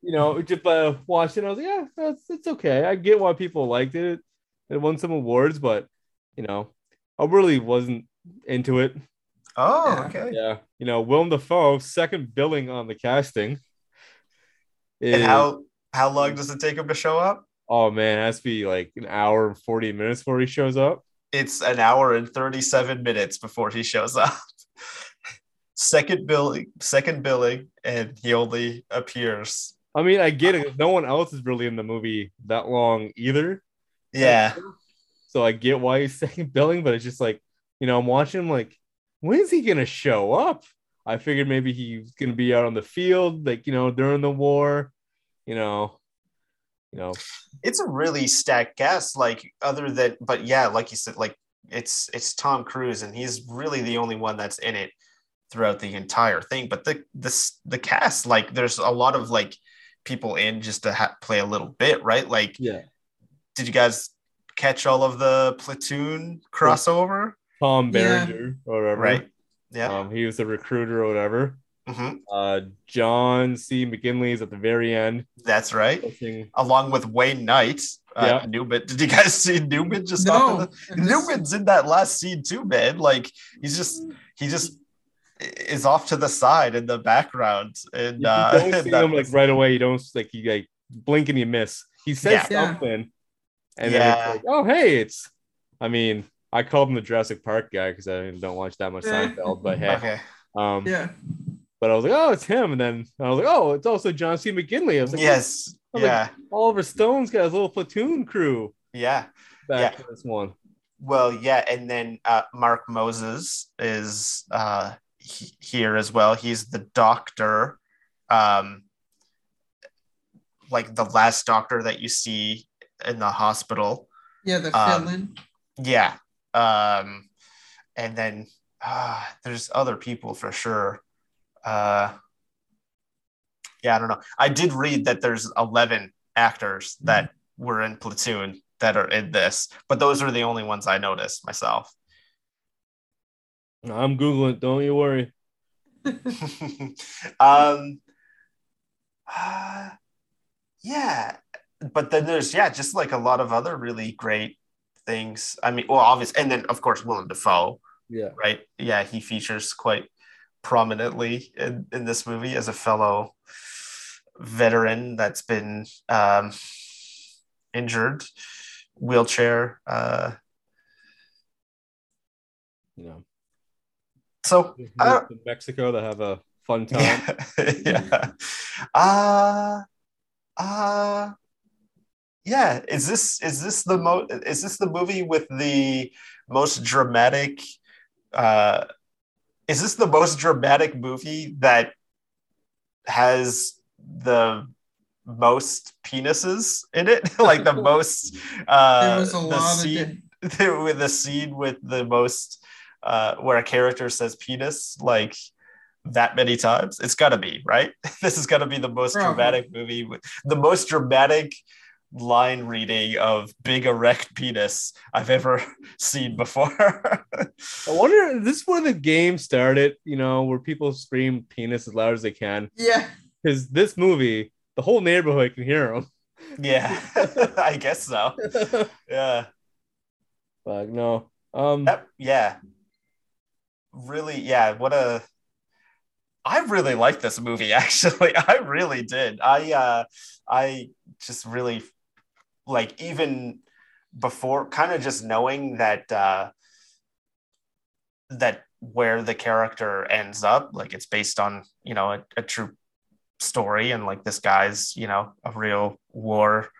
you know just uh watched it i was like yeah that's it's okay i get why people liked it it won some awards but you know i really wasn't into it oh, Yeah. okay. yeah you know willem dafoe second billing on the casting And how how long does it take him to show up? oh man it has to be like an hour and 40 minutes before he shows up It's an hour and 37 minutes before he shows up. second billing, second billing, and he only appears. i mean i get it no one else is really in the movie that long either Yeah. So I get why he's second billing, but it's just like, you know, I'm watching him like, when's he gonna show up? I figured maybe he's gonna be out on the field, like you know, during the war, you know, you know, It's a really stacked cast, like other than but yeah, like you said, like it's it's Tom Cruise and he's really the only one that's in it throughout the entire thing. But the this the cast, like there's a lot of like people in just to ha- play a little bit, right? Like yeah. did you guys catch all of the platoon crossover? Tom Yeah. Berenger or whatever. Right. Yeah. Um, he was a recruiter or whatever. Hmm Uh, John C. McGinley is at the very end. That's right. Along with Wayne Knight, uh, Yeah. Newman. Did you guys see Newman just No. the- Newman's in that last scene too, man. Like he's just he just is off to the side in the background, and You uh, don't see that him like right away. You don't like you like blink and you miss. He says Yeah. Yeah. something, and Yeah. then like, oh hey, it's. I mean, I called him the Jurassic Park guy because I don't watch that much Yeah. Seinfeld, but hey, okay. um, Yeah. But I was like, oh, it's him, and then I was like, oh, it's also John C. McGinley. I was like, Yes. I'm like- Yeah. Oliver Stone's got his little platoon crew Yeah. back Yeah. for this one. Well, yeah, and then uh, Mark Moses is uh, he- here as well. He's the doctor, um, like the last doctor that you see in the hospital. Yeah, the Um, fill-in. Yeah, um, and then uh, there's other people for sure. Uh, yeah, I don't know. I did read that there's 11 actors that were in Platoon that are in this, but those are the only ones I noticed myself. I'm googling. it, Don't you worry. um uh, yeah but then there's yeah just like a lot of other really great things i mean well obvious and then of course willem dafoe Yeah. right yeah he features quite prominently in, in this movie as a fellow veteran that's been um injured wheelchair uh You know, so Uh, in Mexico to have a fun time. yeah yeah uh uh yeah is this is this the mo is this the movie with the most dramatic uh is this the most dramatic movie that has the most penises in it? Like the most uh there was a the scene, of with the scene with the most uh where a character says penis like that many times? It's got to be right? This is to be the most Probably. dramatic movie with the most dramatic line reading of big erect penis i've ever seen before I wonder, this is this where the game started? You know, where people scream penis as loud as they can? Yeah. Because this movie, the whole neighborhood can hear them. yeah i guess so yeah But no, um, That- yeah really yeah what a i really liked this movie actually i really did i uh i just really like even before kind of just knowing that uh that where the character ends up like it's based on you know a, a true story and like this guy's you know a real war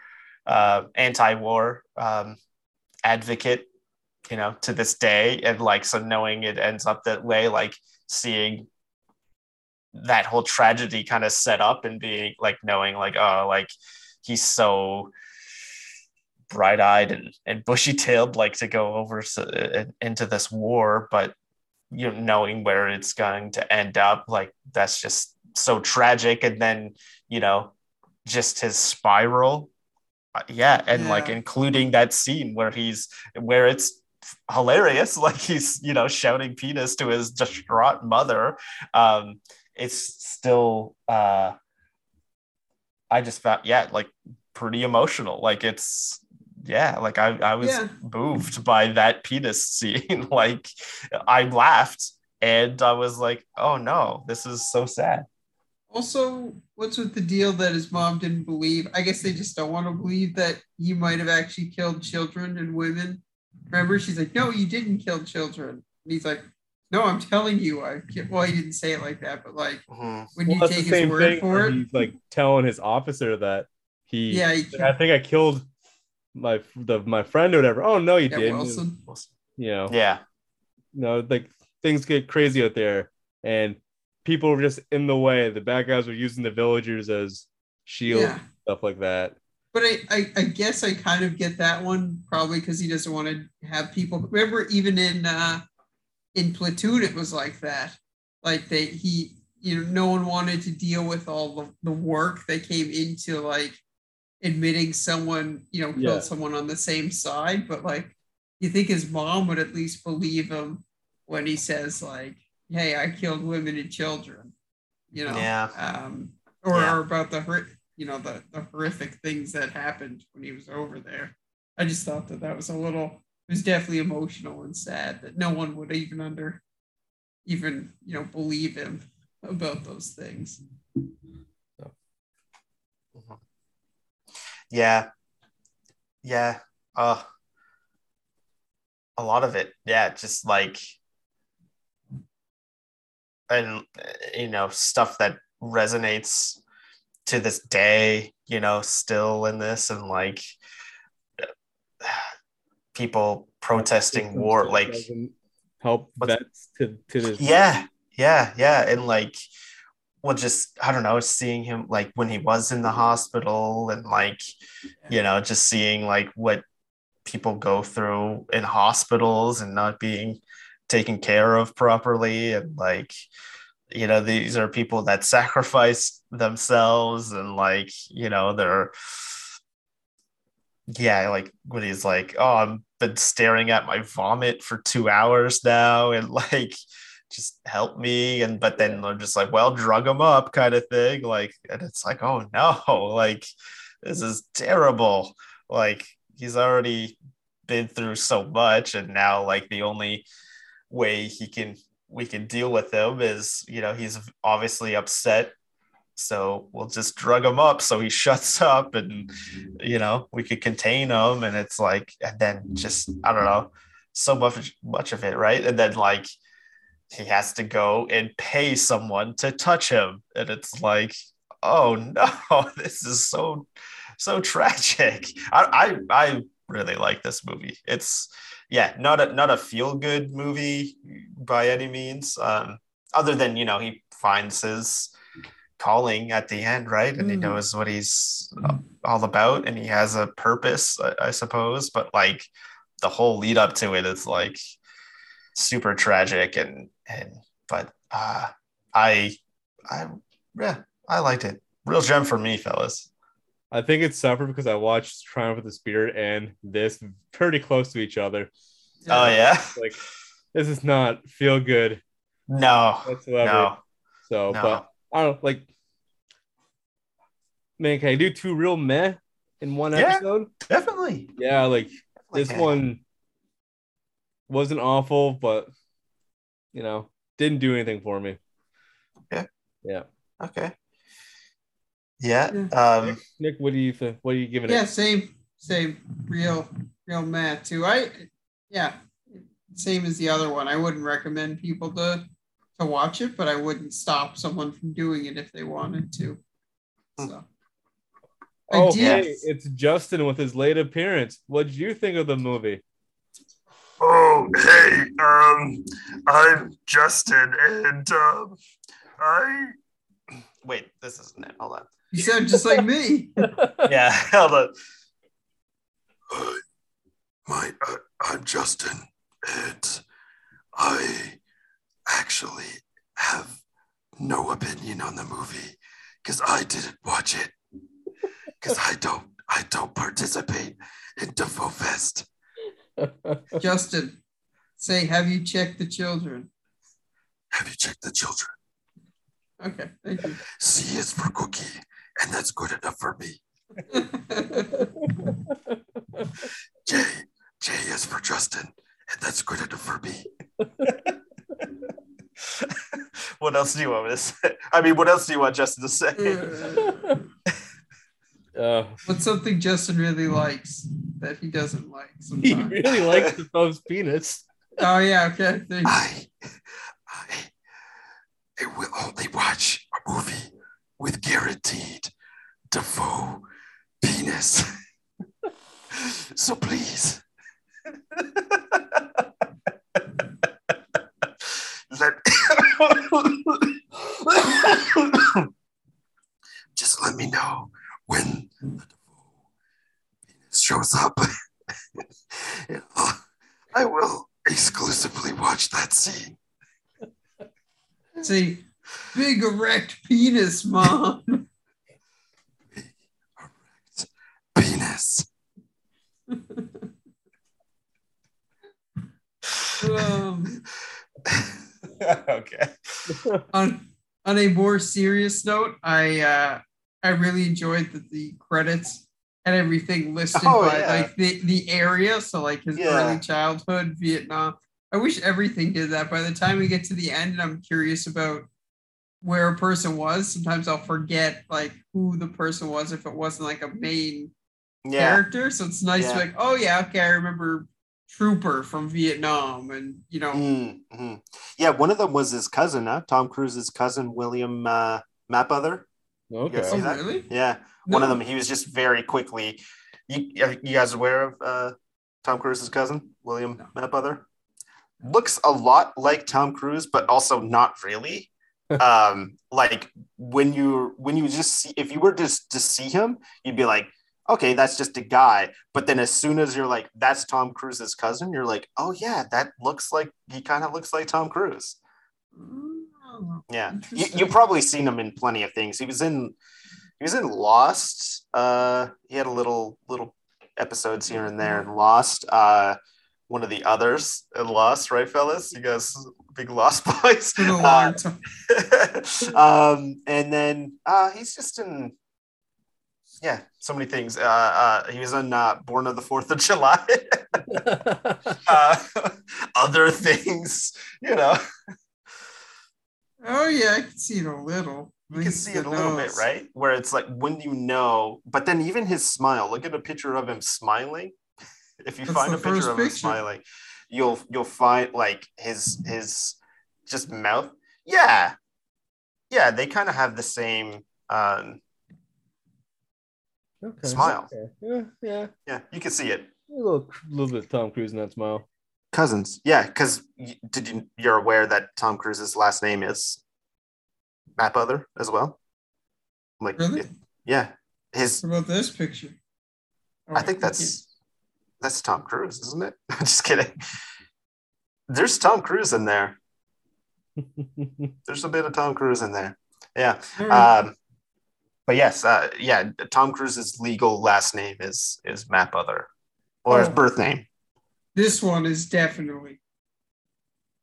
uh anti-war um advocate you know to this day. And like so knowing it ends up that way like seeing that whole tragedy kind of set up and being like knowing like oh like he's so bright-eyed and, and bushy-tailed like to go over s- uh, into this war but you know knowing where it's going to end up like that's just so tragic. And then you know just his spiral. Uh, yeah and like including that scene where he's where it's hilarious like he's you know shouting penis to his distraught mother. Um it's still uh i just found yeah like pretty emotional. Like it's yeah like i i was Yeah. moved by that penis scene like i laughed and i was like oh no this is so sad Also, what's with the deal that his mom didn't believe? I guess they just don't want to believe that he might have actually killed children and women. Remember, she's like, "No, you didn't kill children." And he's like, "No, I'm telling you, I." ki-" Well, he didn't say it like that, but like Mhm. when Well, you take the his same word thing for it, he's like telling his officer that he yeah, he I think I killed my the my friend or whatever. Oh no, you yeah, didn't. Wilson. You know, yeah you know, like things get crazy out there, and people were just in the way. The bad guys were using the villagers as shield Yeah. stuff like that. But I, I, I guess I kind of get that one probably because he doesn't want to have people. Remember, even in uh, in Platoon, it was like that. Like they he you know no one wanted to deal with all the, the work that came into like admitting someone you know killed Yeah. someone on the same side. But like you think his mom would at least believe him when he says like, "Hey, I killed women and children," you know yeah um, or, Yeah. or about the hor- you know the, the horrific things that happened when he was over there. I just thought that that was a little it was definitely emotional and sad that no one would even under even you know believe him about those things. Yeah. Yeah. Uh a lot of it. Yeah just like and you know stuff that resonates to this day you know still in this and like people protesting war like help vets to to this. yeah. Yeah. Yeah. And like well just i don't know seeing him like when he was in the mm-hmm. hospital and like you know just seeing like what people go through in hospitals and not being taken care of properly and like you know these are people that sacrifice themselves and like you know they're yeah like when he's like oh i've been staring at my vomit for two hours now and like just help me and but then they're just like well drug him up kind of thing like and it's like oh no like this is terrible. Like he's already been through so much and now like the only way he can we can deal with him is you know he's obviously upset. So we'll just drug him up. So he shuts up and you know we could contain him and it's like and then just i don't know so much much of it right? And then like he has to go and pay someone to touch him. And it's like oh no this is so so tragic. I i, I really like this movie. It's yeah not a not a feel good movie by any means um other than you know he finds his calling at the end right? And he Mm. knows what he's all about and he has a purpose I, I suppose. But like the whole lead up to it is like super tragic and and but uh i i yeah i liked it real gem for me fellas I think it's suffered because I watched Triumph of the Spirit and this pretty close to each other. oh yeah Like this is not feel good no whatsoever. no So, No. but I don't know, like, man, can I do two real meh in one Yeah. episode? definitely Yeah, like this Okay. one wasn't awful, but you know, didn't do anything for me. Okay. Yeah. okay yeah Yeah. um Nick, what do you think? What are you giving Yeah, it? same, same, real, real mad too. I, yeah, same as the other one. I wouldn't recommend people to to watch it, but I wouldn't stop someone from doing it if they wanted to. So. I Oh, hey, it's Justin with his late appearance. What did you think of the movie? Oh, hey, um, I'm Justin, and um, I. Wait, this isn't it. Hold on. You sound just like me. Yeah, hold on. Hi, my uh, I'm Justin, and I actually have no opinion on the movie because I didn't watch it because I don't I don't participate in Dafoe Fest. Justin, say, have you checked the children? Have you checked the children? Okay, thank you. C is for cookie, and that's good enough for me. J J is for Justin, and that's good enough for me. what else do you want me to say? I mean, what else do you want Justin to say? uh, What's something Justin really likes that he doesn't like he really likes the Dafoe's penis. oh yeah, okay. Thanks. I, I, I will only watch a movie with guaranteed Dafoe penis. so please, let just let me know when the Dafoe penis shows up. And I'll- I will exclusively watch that scene. Say, big erect penis, mom. Penis. um, okay. on on a more serious note, I uh, I really enjoyed that the credits and everything listed Oh, by yeah. like the the area. So like his Yeah. early childhood, Vietnam. I wish everything did that. By the time we get to the end, and I'm curious about where a person was. Sometimes I'll forget like who the person was if it wasn't like a main Yeah. character. So it's nice to be like, oh yeah, okay, I remember Trooper from Vietnam, and you know, Mm-hmm. Yeah, one of them was his cousin, huh? Tom Cruise's cousin, William uh, Mapother. Okay. see oh that? really? Yeah, one of them. He was just very quickly. You, are you guys aware of uh, Tom Cruise's cousin, William No. Mapother? Looks a lot like Tom Cruise, but also not really. um, like when you when you just see if you were just to see him, you'd be like, okay, that's just a guy. But then as soon as you're like, that's Tom Cruise's cousin, you're like, oh yeah, that looks like he kind of looks like Tom Cruise. Oh, Yeah, you, you've probably seen him in plenty of things. He was in he was in Lost. Uh, he had a little little episodes here and there in Lost. Uh, one of the others in Lost, right, fellas? You guys big Lost boys. It's been a long time. um, and then uh, he's just in yeah, so many things. Uh, uh, he was in uh, Born of the Fourth of July. uh, other things, you know. Oh yeah, I can see it a little. You can see it a little bit, right? Where it's like when you know, but then even his smile. Look at a picture of him smiling. If you That's find a picture first of him picture. smiling, you'll you'll find like his his just mouth. Yeah, yeah, they kind of have the same. Um, Okay. Smile. Okay. Yeah, yeah. yeah, you can see it. A little, little bit of Tom Cruise in that smile. Cousins, yeah, because did you you're aware that Tom Cruise's last name is Mapother as well? Like, Really? it- yeah, his What about this picture? Oh, I think can't- that's that's Tom Cruise, isn't it? I'm just kidding. There's Tom Cruise in there. There's a bit of Tom Cruise in there. Yeah. Right. Um, but yes, uh, yeah, Tom Cruise's legal last name is is Mapother, or his Oh. birth name. This one is definitely.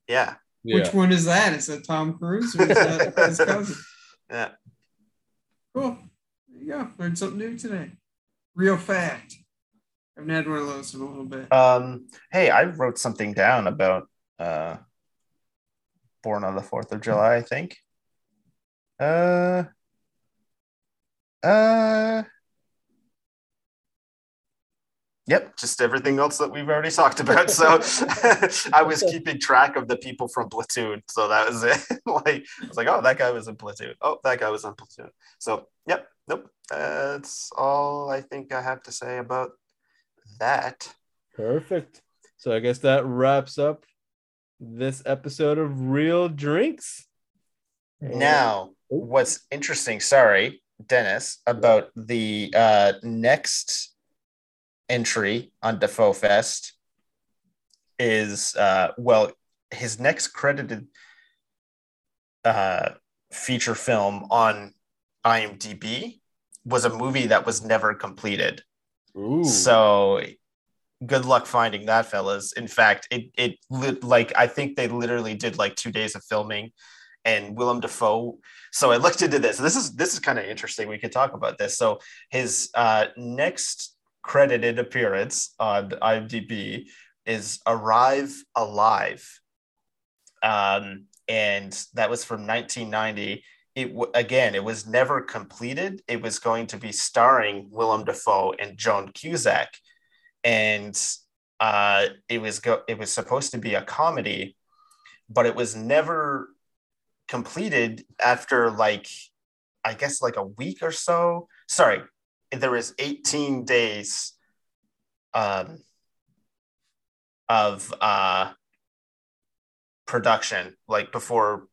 Yeah. yeah. Which one is that? Is that Tom Cruise or is that his cousin? Yeah. Cool. There you go. Learned something new today. Real fact. I haven't had one of those in a little bit. Um, hey, I wrote something down about uh, Born on the Fourth of July. I think. Uh. Uh. Yep, just everything else that we've already talked about. So I was keeping track of the people from Platoon. So that was it. like I was like, oh, that guy was in Platoon. Oh, that guy was in Platoon. So yep, nope. That's all I think I have to say about that. Perfect. So I guess that wraps up this episode of Real Drinks. Now, what's interesting, sorry, Dennis, about the uh, next entry on Dafoe Fest is uh, well, his next credited uh, feature film on IMDb was a movie that was never completed. Ooh. So good luck finding that, fellas. In fact, it it lit, like I think they literally did like two days of filming, and Willem Dafoe. So I looked into this. This is this is kind of interesting. We could talk about this. So his uh, next credited appearance on IMDb is "Arrive Alive," um, and that was from 1990 it again it was never completed. It was going to be starring willem dafoe and joan cusack. And uh, it was go- it was supposed to be a comedy but it was never completed after like i guess like a week or so. Sorry there was 18 days um, of uh, production like before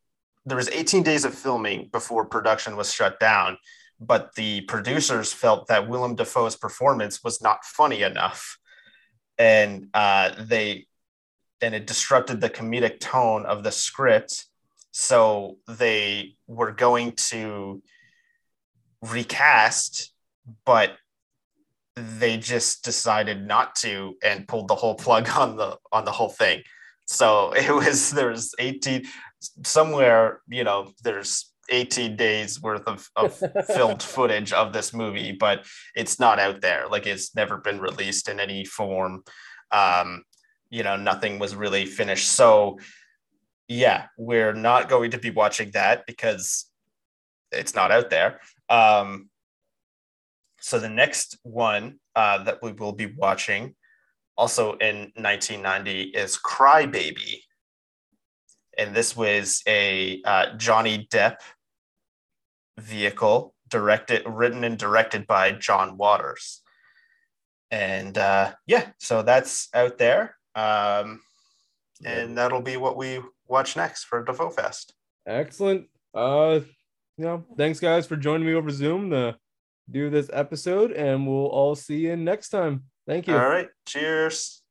there was 18 days of filming before production was shut down but the producers felt that willem dafoe's performance was not funny enough. And uh, they and it disrupted the comedic tone of the script. So they were going to recast but they just decided not to and pulled the whole plug on the on the whole thing. So it was there's 18 somewhere you know there's 18 days worth of, of filmed footage of this movie but it's not out there. Like it's never been released in any form. Um you know nothing was really finished. So yeah we're not going to be watching that because it's not out there. Um so the next one uh, that we will be watching also in 1990 is cry baby and this was a uh, Johnny Depp vehicle, directed, written and directed by John Waters. And uh, yeah, so that's out there, um, and that'll be what we watch next for Dafoe Fest. Excellent. Uh, you know, thanks guys for joining me over Zoom to do this episode, and we'll all see you next time. Thank you. All right, cheers.